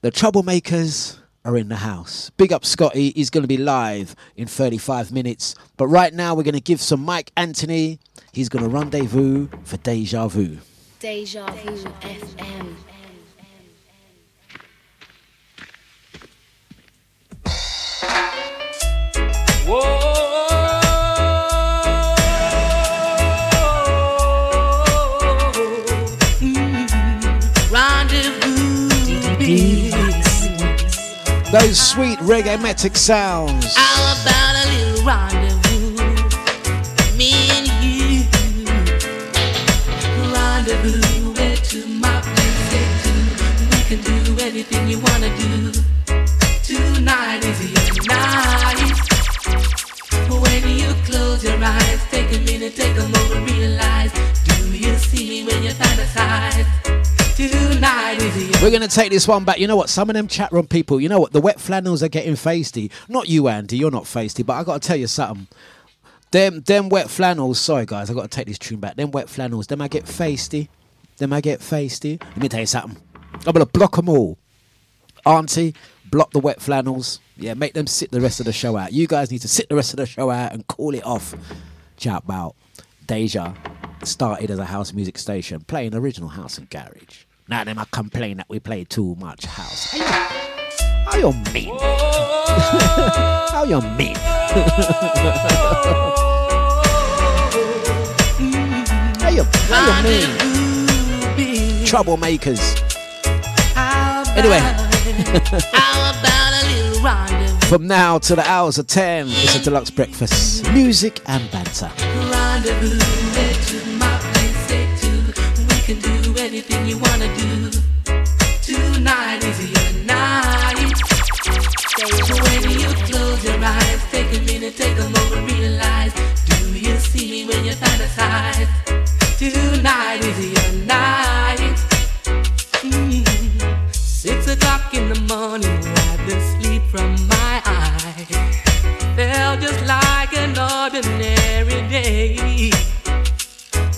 E: the troublemakers are in the house. Big up Scotty, he's going to be live in 35 minutes. But right now, we're going to give some Mike Anthony. He's going to rendezvous for Deja Vu.
C: Deja Vu FM.
E: Those sweet reggae metic sounds.
H: How about a little rendezvous? Me and you. Rendezvous, to my place. We can do anything you wanna do. Tonight is your night. When you close your eyes, take a minute, take a moment, realize. Do you see me when you fantasize?
E: We're going to take this one back. You know what? Some of them chat room people, you know what? The wet flannels are getting feisty. Not you, Andy. You're not feisty, but I got to tell you something. Them, them wet flannels. Sorry, guys. I got to take this tune back. Them wet flannels. Them I get feisty. Them I get feisty. Let me tell you something. I'm gonna block them all. Auntie, block the wet flannels. Yeah, make them sit the rest of the show out. You guys need to sit the rest of the show out and call it off. Chat about Deja started as a house music station, playing original house and garage. Now them I complain that we play too much house. How you, how you mean? how you mean? how you, how you mean? Troublemakers. Anyway.
H: How about a little rendezvous?
E: From now to the hours of 10, it's a Dlux breakfast. Music and banter.
H: Rendezvous, where to my place, say to. We can do anything you wanna do. Tonight is your night. When you close your eyes, take a minute, take a moment, realize. Do you see me when you fantasize? Tonight is your night. Mm. Six o'clock in the morning, wipe the sleep from my eye. Felt just like an ordinary day.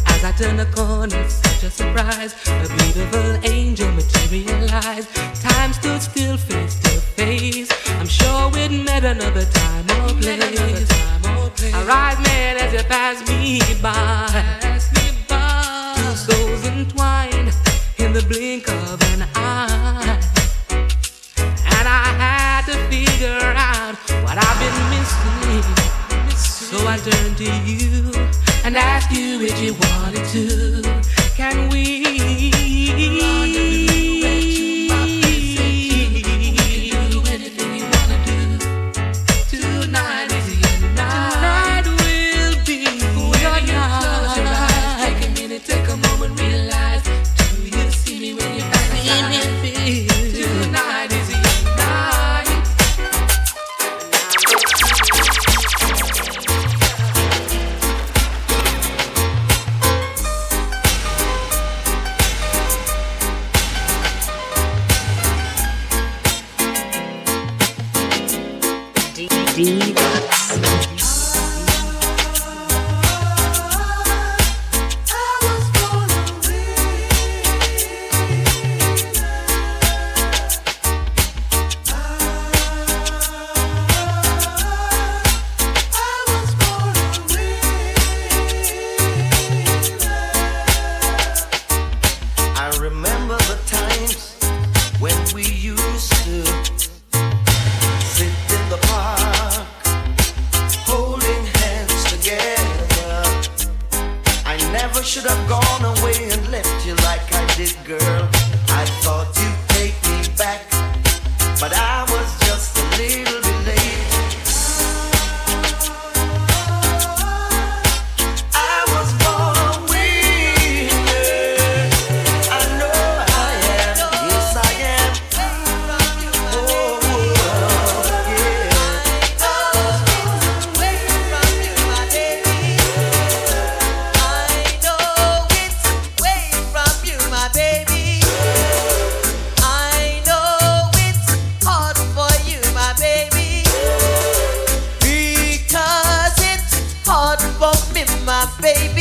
H: As I turned the corner, such a surprise. A beautiful angel materialized. Time stood still, face to face. I'm sure we'd met another time or place. Our eyes met as you passed me by. Two souls entwined in the blink of So I turned to you and asked you if you wanted to. Can we?
O: baby.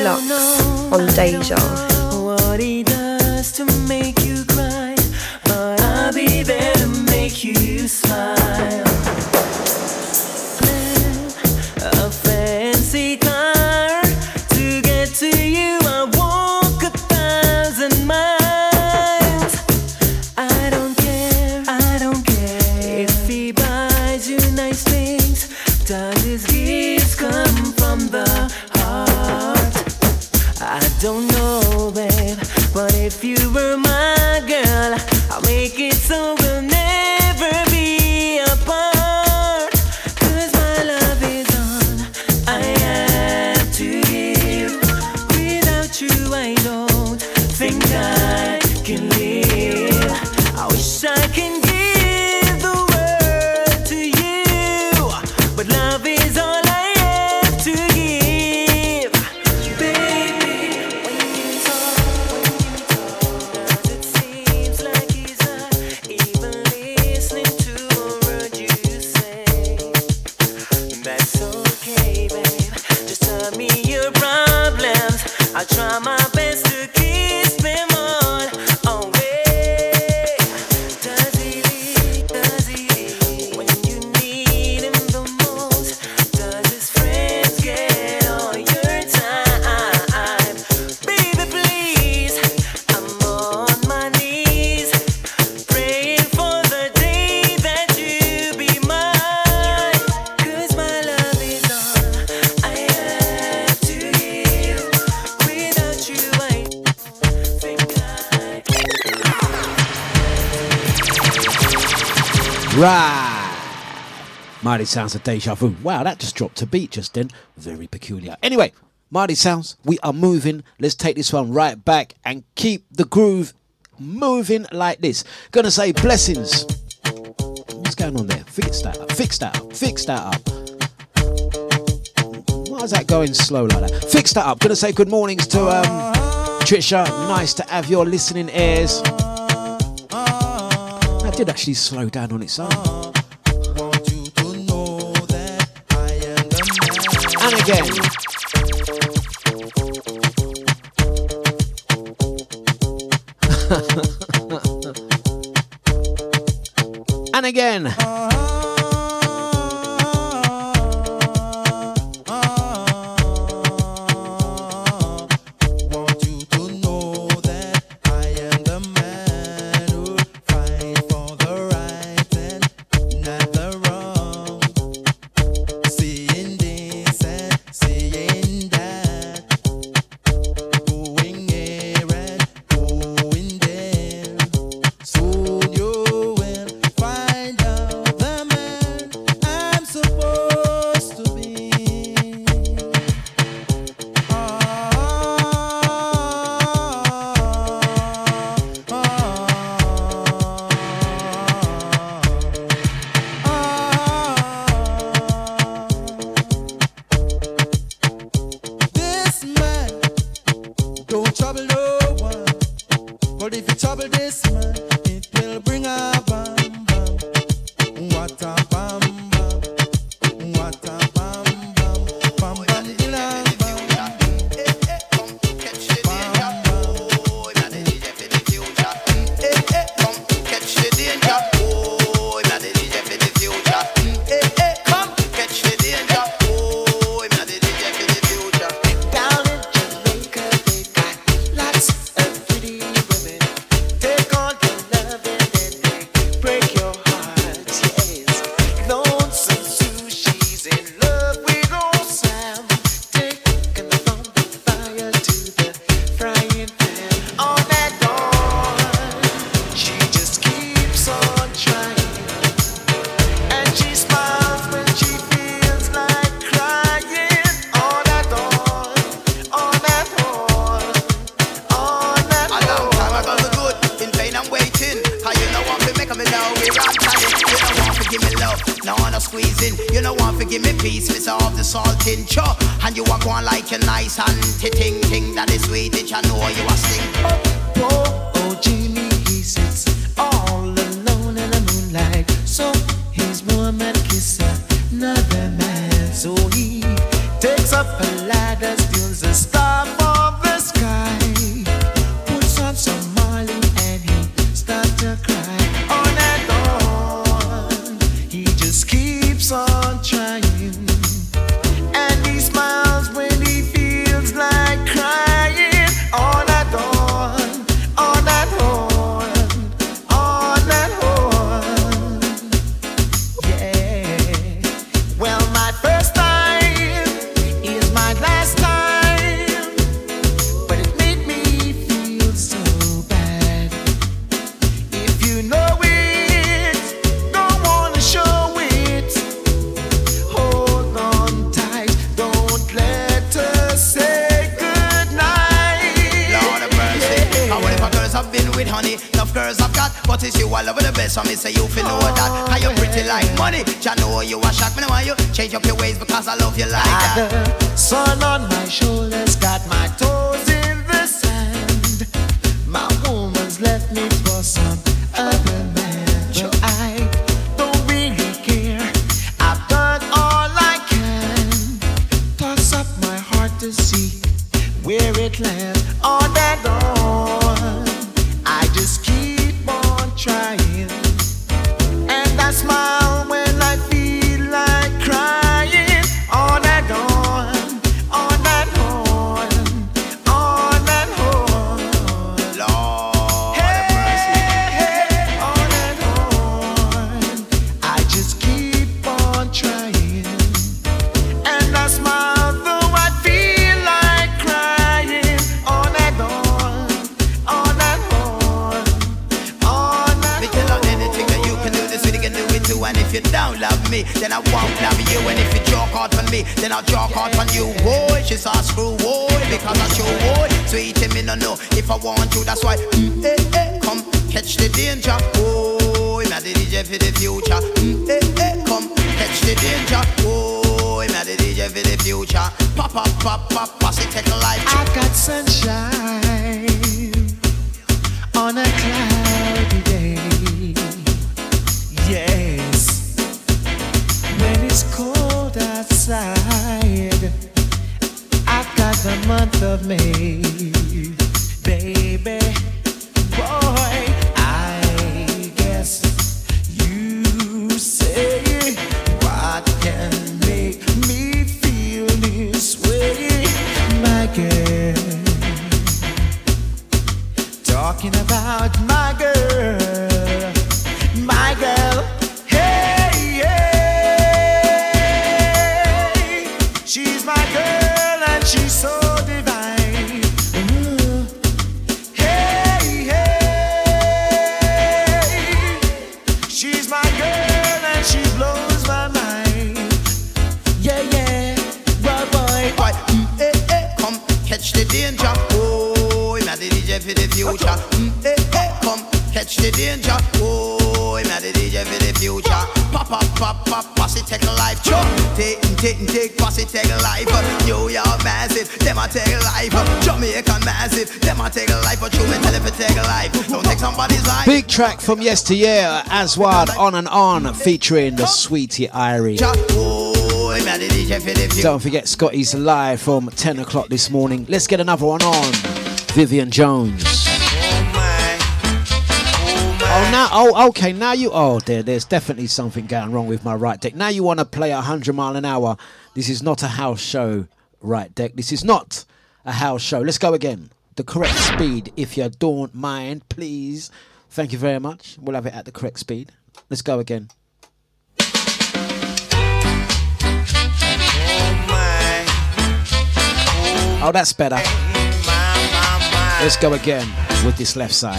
F: Deluxe. sounds of deja vu. Wow, that just dropped a beat just then. Very peculiar. Anyway, Marty Sounds, we are moving. Let's take this one right back and keep the groove moving like this. Gonna say blessings. What's going on there? Fix that up, fix that up, fix that up. Why is that going slow like that? Fix that up. Gonna say good mornings to um, Trisha. Nice to have your listening ears. That did actually slow down on its own. again. and again.
O: Oh. catch the danger. Oh, I'm the DJ for the future. Pop, pop, pop, pop, posse take life. Take, take, take, posse take life. New York massive, them I take life. Jamaica massive, them I take life. But you tell if it take life. Don't take somebody's life.
E: Big track from yesteryear, Aswad on and on, featuring the sweetie Irie.
O: Oh,
E: Don't forget Scotty's live from 10 o'clock this morning. Let's get another one on. Vivian Jones. Oh, now, oh, okay, now you, oh dear, there's definitely something going wrong with my right deck. Now you want to play 100 mile an hour. This is not a house show, right deck. This is not a house show. Let's go again. The correct speed, if you don't mind, please. Thank you very much. We'll have it at the correct speed. Let's go again. Oh, oh that's better. Let's go again with this left side.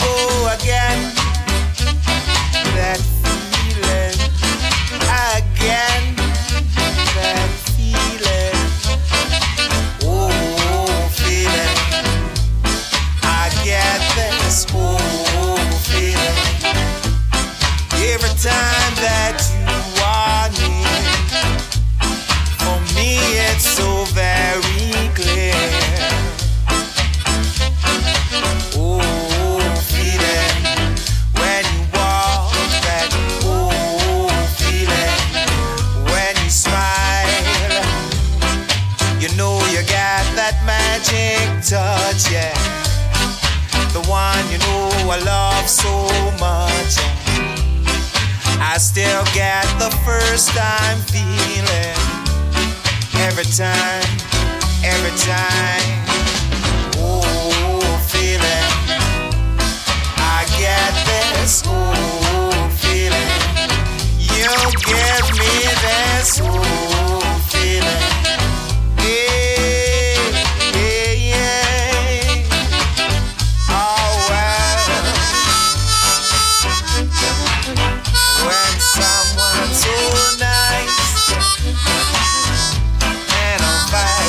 P: I love so much. I still get the first time feeling every time, every time. Oh, feeling. I get this. Oh, feeling. You give me this. Oh, feeling. Yeah.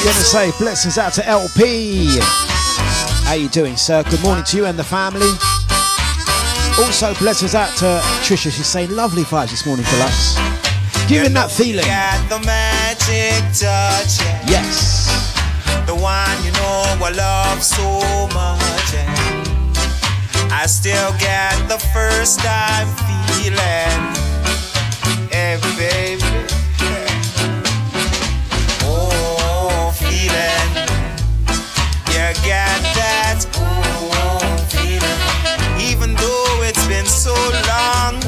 E: Gonna say blessings out to LP. How you doing, sir? Good morning to you and the family. Also, blessings out to Trisha. She's saying lovely vibes this morning, for us. Giving that feeling. Yes.
Q: The one you know I love so much. And I still get the first time feeling. Hey, baby. Got that oh feeling. Even though it's been so long,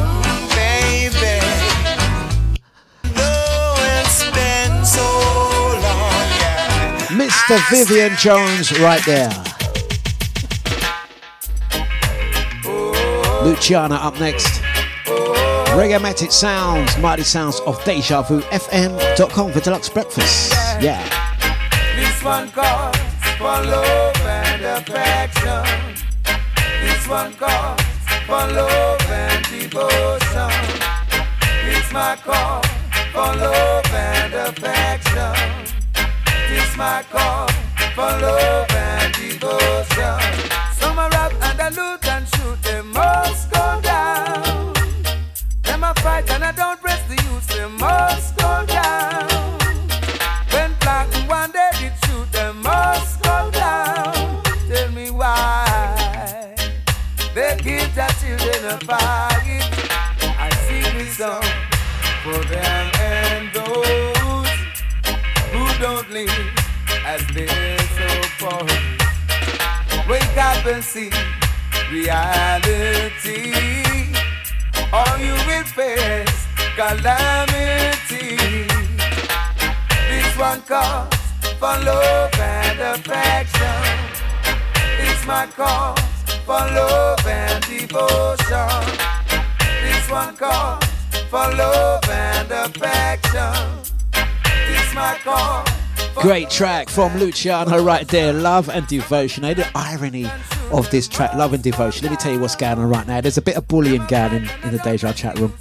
Q: baby. Though it's been so long, yeah.
E: Mr. Vivian Jones right there. Oh. Luciano up next. Reggae Sounds, Mighty Sounds of Deja Vu, FM.com for Dlux Breakfast. Yeah.
R: This one calls for love and affection. This one calls for love and devotion. It's my call for love and affection. It's my call for love and devotion. Some a rap and a loot and shoot, they must go down. Them a fight and I don't press the youth, they must go down. Wake up and see reality, or you will face calamity. This one calls for love and affection. This my cause for love and devotion. This one calls for love and affection. This my cause.
E: Great track from Luciano right there. Love and devotion. The irony of this track, love and devotion. Let me tell you what's going on right now. There's a bit of bullying going in, in the Deja chat room.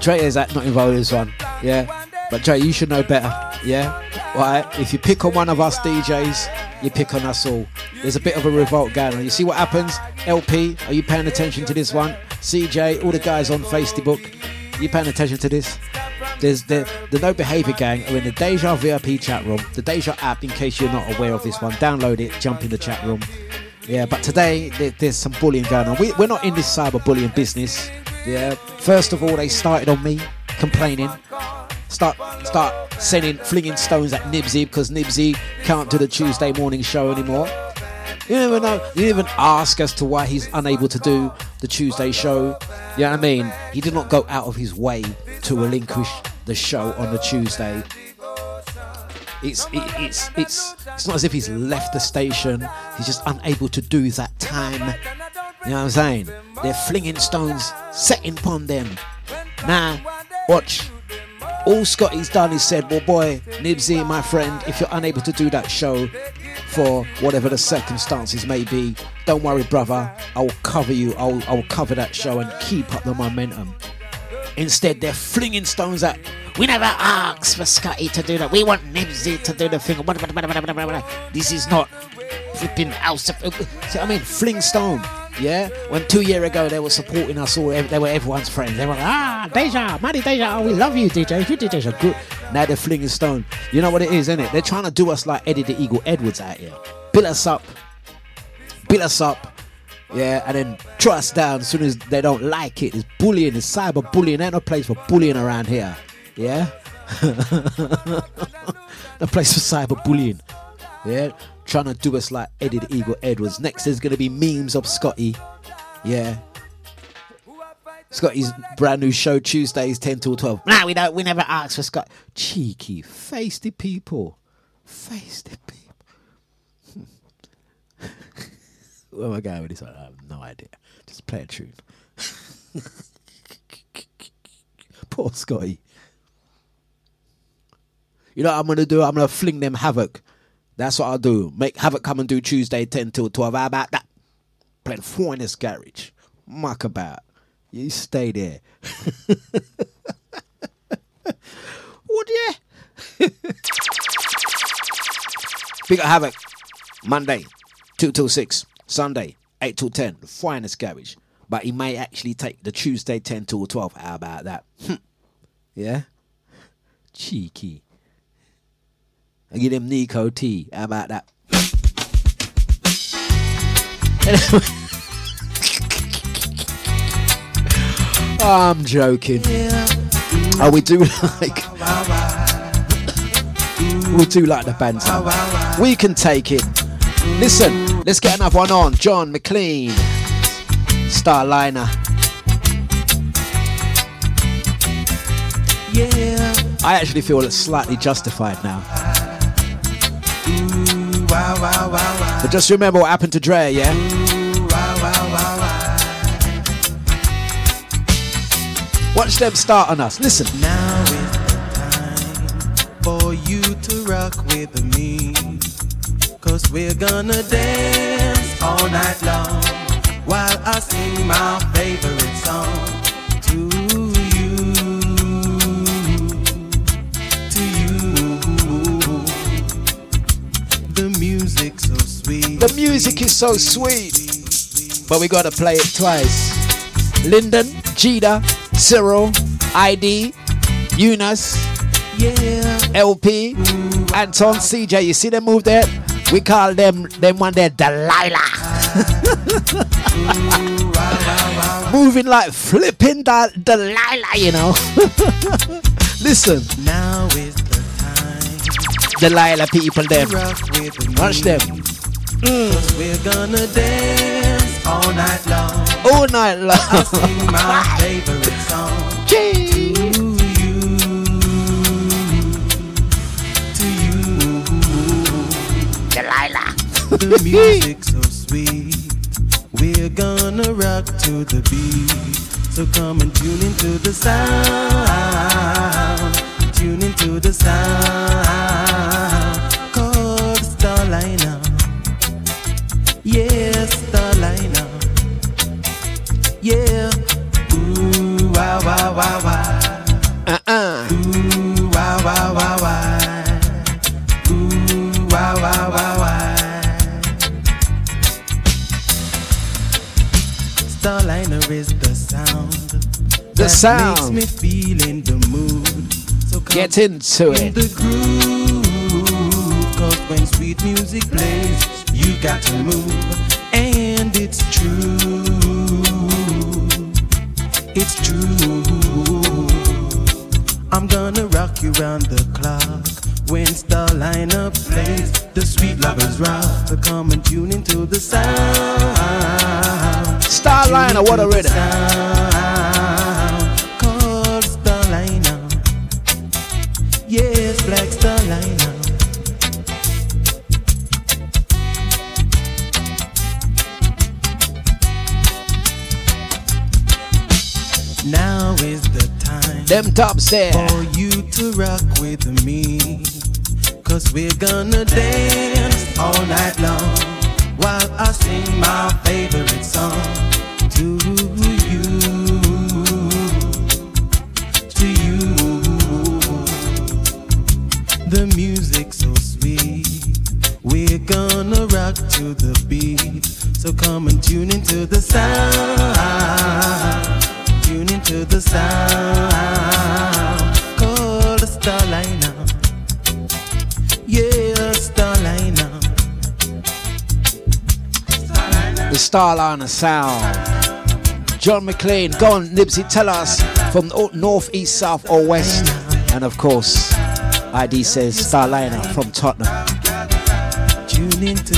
E: Trey is that not involved in this one. Yeah. But Trey, you should know better. Yeah. Right. If you pick on one of us DJs, you pick on us all. There's a bit of a revolt going on. You see what happens? LP, are you paying attention to this one? CJ, all the guys on Facebook, you paying attention to this? There's the the No Behavior Gang are in the Deja VIP chat room, the Deja app. In case you're not aware of this one, download it, jump in the chat room. Yeah, but today there, there's some bullying going on. We, we're not in this cyber bullying business. Yeah. First of all, they started on me complaining. Start start sending flinging stones at Nibsy because Nibsy can't do the Tuesday morning show anymore. You never know. You even ask as to why he's unable to do the Tuesday show. You know what I mean? He did not go out of his way to relinquish the show on the Tuesday. It's it, it's it's it's not as if he's left the station. He's just unable to do that time. You know what I'm saying? They're flinging stones, setting upon them. Now, watch. All Scotty's done is said, well, boy, Nibsy, my friend, if you're unable to do that show for whatever the circumstances may be, don't worry, brother. I'll cover you. I'll, I'll cover that show and keep up the momentum. Instead, they're flinging stones at. We never asked for Scotty to do that. We want Nibsy to do the thing. This is not flipping house. So, I mean, fling stone. Yeah, when two year ago they were supporting us all, they were everyone's friends. They were like, ah, Deja, Mighty Deja, oh, we love you, DJ. You DJs are good. Now they're flinging stone. You know what it is, isn't? They're trying to do us like Eddie the Eagle Edwards out here. Build us up, build us up, yeah, and then throw us down as soon as they don't like it. It's bullying, it's cyber bullying. Ain't no place for bullying around here. Yeah, no place for cyber bullying. Yeah, trying to do us like Eddie the Eagle Edwards. Next, is gonna be memes of Scotty. Yeah. Scotty's brand new show Tuesdays 10 till 12. Nah, we don't we never ask for Scott. Cheeky, feisty people. Feisty people. Where am I going with this? I have no idea. Just play a tune. Poor Scotty. You know what I'm gonna do? I'm gonna fling them havoc. That's what I'll do. Make Havoc come and do Tuesday 10 till 12. How about that? Playing four in this garage. Muck about. You stay there. Would you? Big up Havoc. Monday, 2 till 6. Sunday, 8 till 10, the finest garage. But he may actually take the Tuesday 10 till 12. How about that? Yeah? Cheeky. I give him Nico T. How about that? I'm joking. Oh, we do like. We do like the banter. We can take it. Listen, let's get another one on. John McLean, Starliner.
L: Yeah.
E: I actually feel it's slightly justified now. But just remember what happened to Dre, yeah?
L: Wow.
E: Watch them start on us. Listen.
L: Now is the time for you to rock with me. Cause we're gonna dance all night long while I sing my favorite song The music so sweet.
E: The music is so sweet, but we gotta play it twice. Lyndon, Jida, Cyril, ID, Eunice,
L: yeah,
E: LP, Anton, CJ. You see them move there? We call them them one there Delilah. Moving like flipping da- Delilah, you know. Listen.
L: Now is
E: Delilah people them. Watch them.
L: Cause we're gonna dance all night long.
E: All night long.
L: I'll sing my favorite song. To you. To you.
E: Delilah.
L: The music so sweet. We're gonna rock to the beat. So come and tune into the sound. Tune into the sound. Starliner. Yeah, Starliner. Yeah. Ooh, wow, wow, wow, wow.
E: Uh-uh.
L: Ooh, wow, wow, wow, wow. Ooh, wow, wow, wow, wow. Starliner is the sound.
E: The
L: that
E: sound.
L: makes me feel in the mood. So come
E: Get into
L: in
E: it.
L: Cause when sweet music plays, you got to move. And it's true. It's true. I'm gonna rock you round the clock. When Starliner plays, the sweet lovers rock. So come and tune into the sound.
E: Starliner, what a rhythm.
L: Called Starliner. Yes, Black Starliner. Now is the time
E: Them tops there.
L: for you to rock with me. Cause we're gonna dance all night long while I sing my favorite song to you. To you. The music's so sweet. We're gonna rock to the beat. So come and tune into the sound. Into the sound. Call the Starliner. Yeah, Starliner.
E: The Starliner sound. John McLean, go on, Nibsy, tell us from north, east, south, or west. And of course, ID says Starliner from Tottenham.
L: Tune into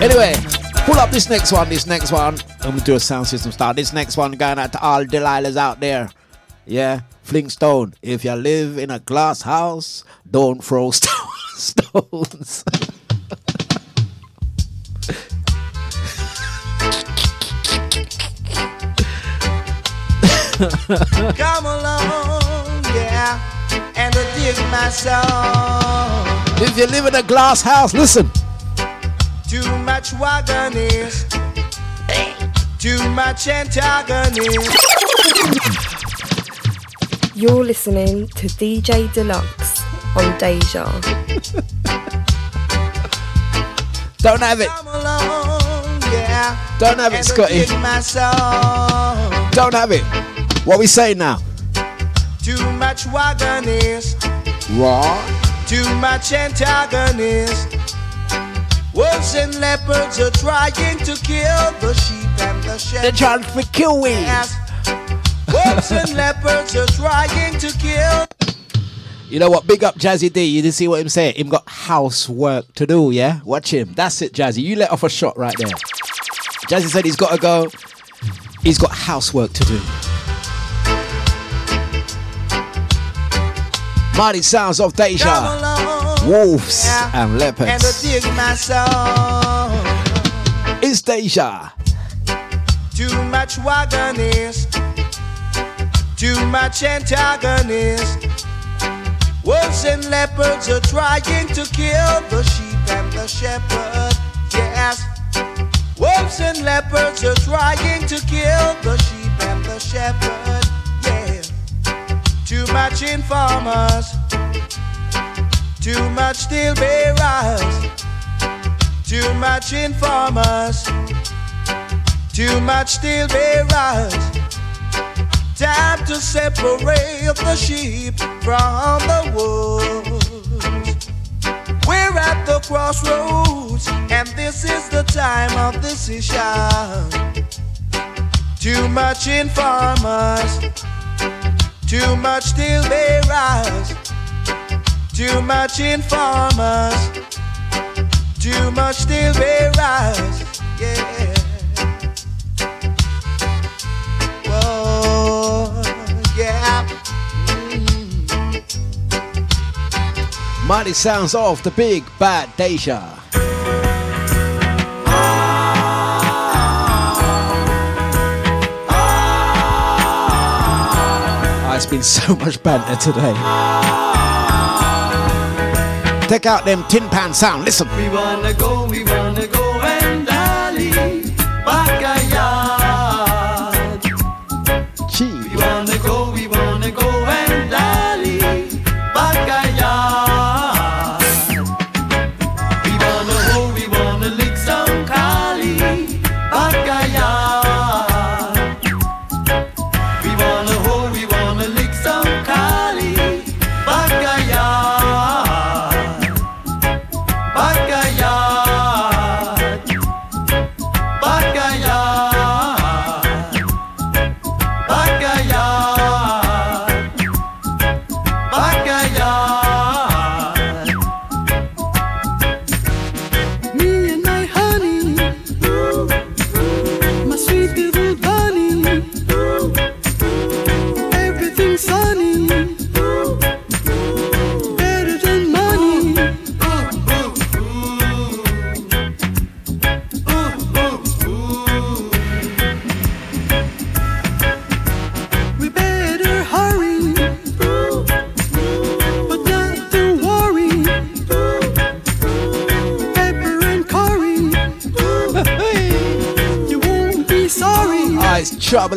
E: Anyway, pull up this next one. This next one, I'm gonna do a sound system start. This next one going out to all Delilahs out there. Yeah, Flintstone. If you live in a glass house, don't throw sto- stones.
R: Come along, yeah, and dig my song.
E: if you live in a glass house, listen.
R: Too much wagonist, too much antagonist.
A: You're listening to DJ Dlux on Deja.
E: Don't have it.
R: Yeah.
E: Don't have it,
R: And
E: Scotty.
R: my song.
E: Don't have it. What we saying now?
R: Too much wagonist,
E: Raw.
R: too much antagonist. Wolves and leopards are trying to kill the sheep and the sheep.
E: They're trying to kill we.
R: Wolves and leopards are trying to kill.
E: You know what? Big up Jazzy D. You didn't see what him say? Him got housework to do, yeah? Watch him. That's it, Jazzy. You let off a shot right there. Jazzy said he's got to go. He's got housework to do. Mighty sounds of Deja. Wolves and
R: And
E: leopards.
R: to dig my song.
E: It's Deja.
R: Too much wagonist, too much antagonist. Wolves and leopards are trying to kill the sheep and the shepherd. Yes. Wolves and leopards are trying to kill the sheep and the shepherd. Yeah. Too much informers, too much steel bearers, too much informers. Too much steel bearers. Time to separate the sheep from the wolves. We're at the crossroads, and this is the time of decision. Too much informers, too much steel bearers, too much informers, too much steel bearers. Yeah. Whoa, yeah.
E: Mighty sounds of the big bad Deja. Ah, it's been so much banter today. Take out them tin pan sound. Listen.
F: We wanna go, we wanna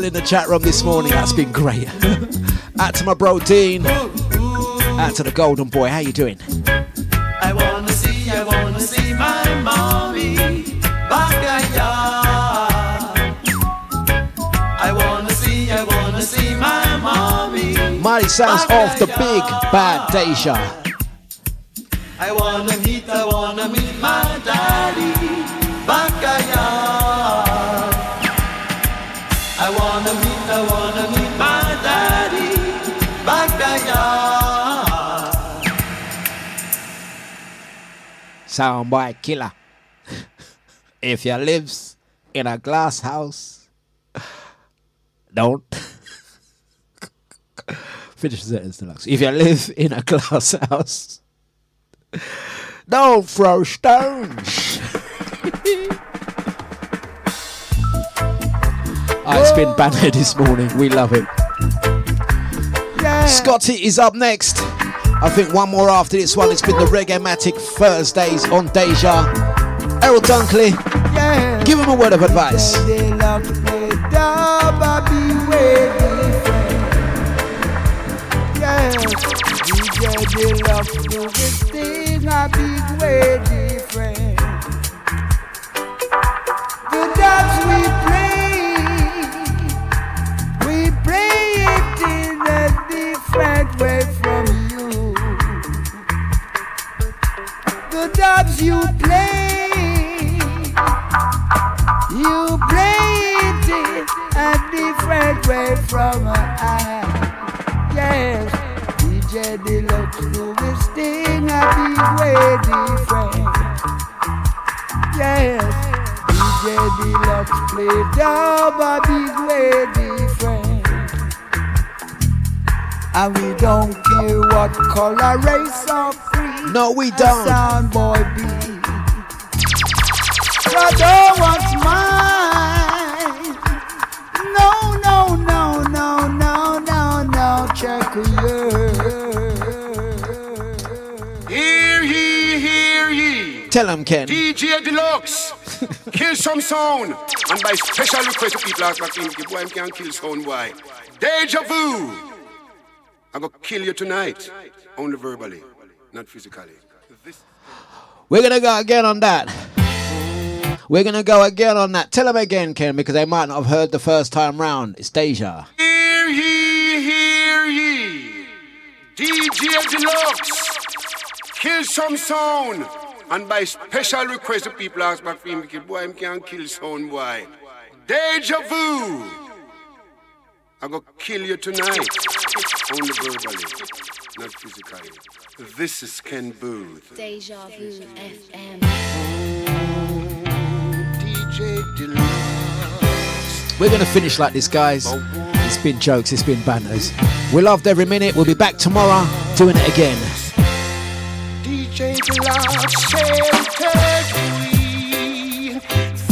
E: in the chat room this morning. That's been great. Out to my bro Dean. Out to the golden boy. How you doing?
F: I wanna see, I wanna see my mommy. I wanna see, I wanna see my mommy.
E: Mighty sounds of the big bad Deja. Soundbite killer. if you lives in a glass house, don't finish the sentence, Dlux. If you live in a glass house, don't throw stones. Ah, it's been banner this morning. We love it. Scotty is up next. I think one more after this one. It's been the Reggae Matic Thursdays on Deja. Errol Dunkley,
R: Yeah.
E: give him a word of advice.
R: Love The you play, you play it a different way from I. Yes, DJ Dlux do this thing a big way different. Yes, DJ Dlux play dub a big way different. And we don't care what color, race, or creed.
E: No, we don't.
R: Sound boy be. So don't want mine. No, no, no, no, no, no, no. Check you.
P: Hear ye, hear ye.
E: Tell him, Ken.
P: DJ Dlux. kill some sound. And by special request to people ask Maxine, the boy can kill sound boy. Deja vu. I'm gonna kill you tonight. Only verbally, not physically. This
E: We're gonna go again on that. We're gonna go again on that. Tell them again, Ken, because they might not have heard the first time round. It's Deja.
P: Hear ye, hear ye. DJ Dlux. Kill some sound. And by special request to people ask my because boy, him can kill sound boy. Deja vu. I'm gonna kill you tonight. Only verbally, not physically. This is Ken Boothe.
C: Deja Vu FM.
P: DJ Dlux.
E: We're gonna finish like this, guys. It's been jokes, it's been banners. We loved every minute. We'll be back tomorrow doing it again.
P: DJ Dlux sheltered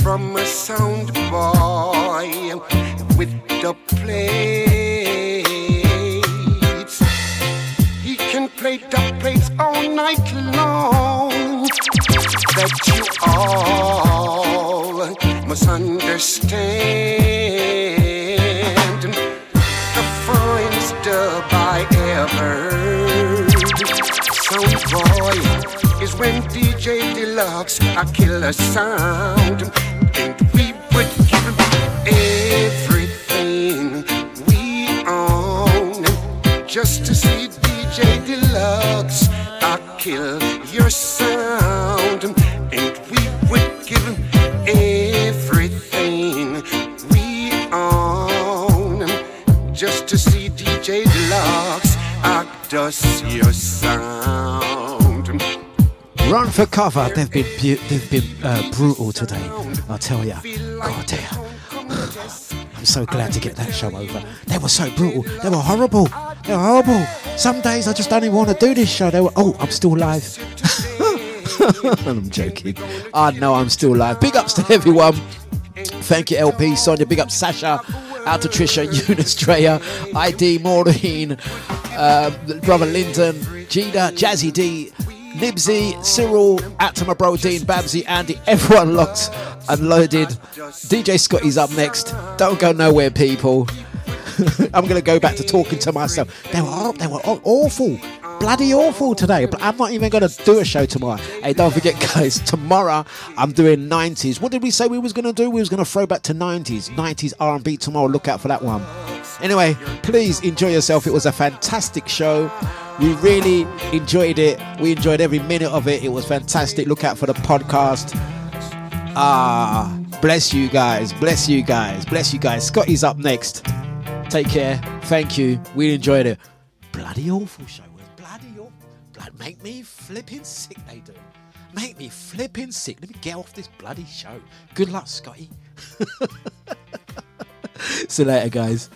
P: from a sound boy with the plates. Can play the plates all night long. That you all must understand. The finest dub I ever. Sound boy is when DJ Dlux a killer sound, and we would give him everything we own just to see DJ Dlux a kill your sound, and we would give everything we own just to see DJ Dlux act us your sound.
E: Run for cover. They've been bu- they've been uh, brutal today. I'll tell ya. God dear. I'm so glad to get that show over. They were so brutal. They were horrible. They were horrible. Some days I just don't even want to do this show. They were. Oh, I'm still live. I'm joking. I know I'm still live. Big ups to everyone. Thank you, LP, Sonia. Big up Sasha. Out to Trisha, Eunice, Drea, ID, Maureen, uh, brother Lyndon, Gina, Jazzy D, Nibsy, Cyril, to my bro Dean, Babsy, Andy, everyone locked and loaded. DJ Scotty's up next. Don't go nowhere, people. I'm gonna go back to talking to myself. They were they were aw- awful, bloody awful today. But I'm not even gonna do a show tomorrow. Hey, don't forget, guys. Tomorrow I'm doing 90s. What did we say we was gonna do? We was gonna throw back to 90s, 90s R&B tomorrow. Look out for that one. Anyway, please enjoy yourself. It was a fantastic show. We really enjoyed it. We enjoyed every minute of it. It was fantastic. Look out for the podcast. Ah, bless you guys. Bless you guys. Bless you guys. Scotty's up next. Take care. Thank you. We enjoyed it. Bloody awful show. Was bloody awful. Blood make me flipping sick. They do. Make me flipping sick. Let me get off this bloody show. Good luck, Scotty. See you later, guys.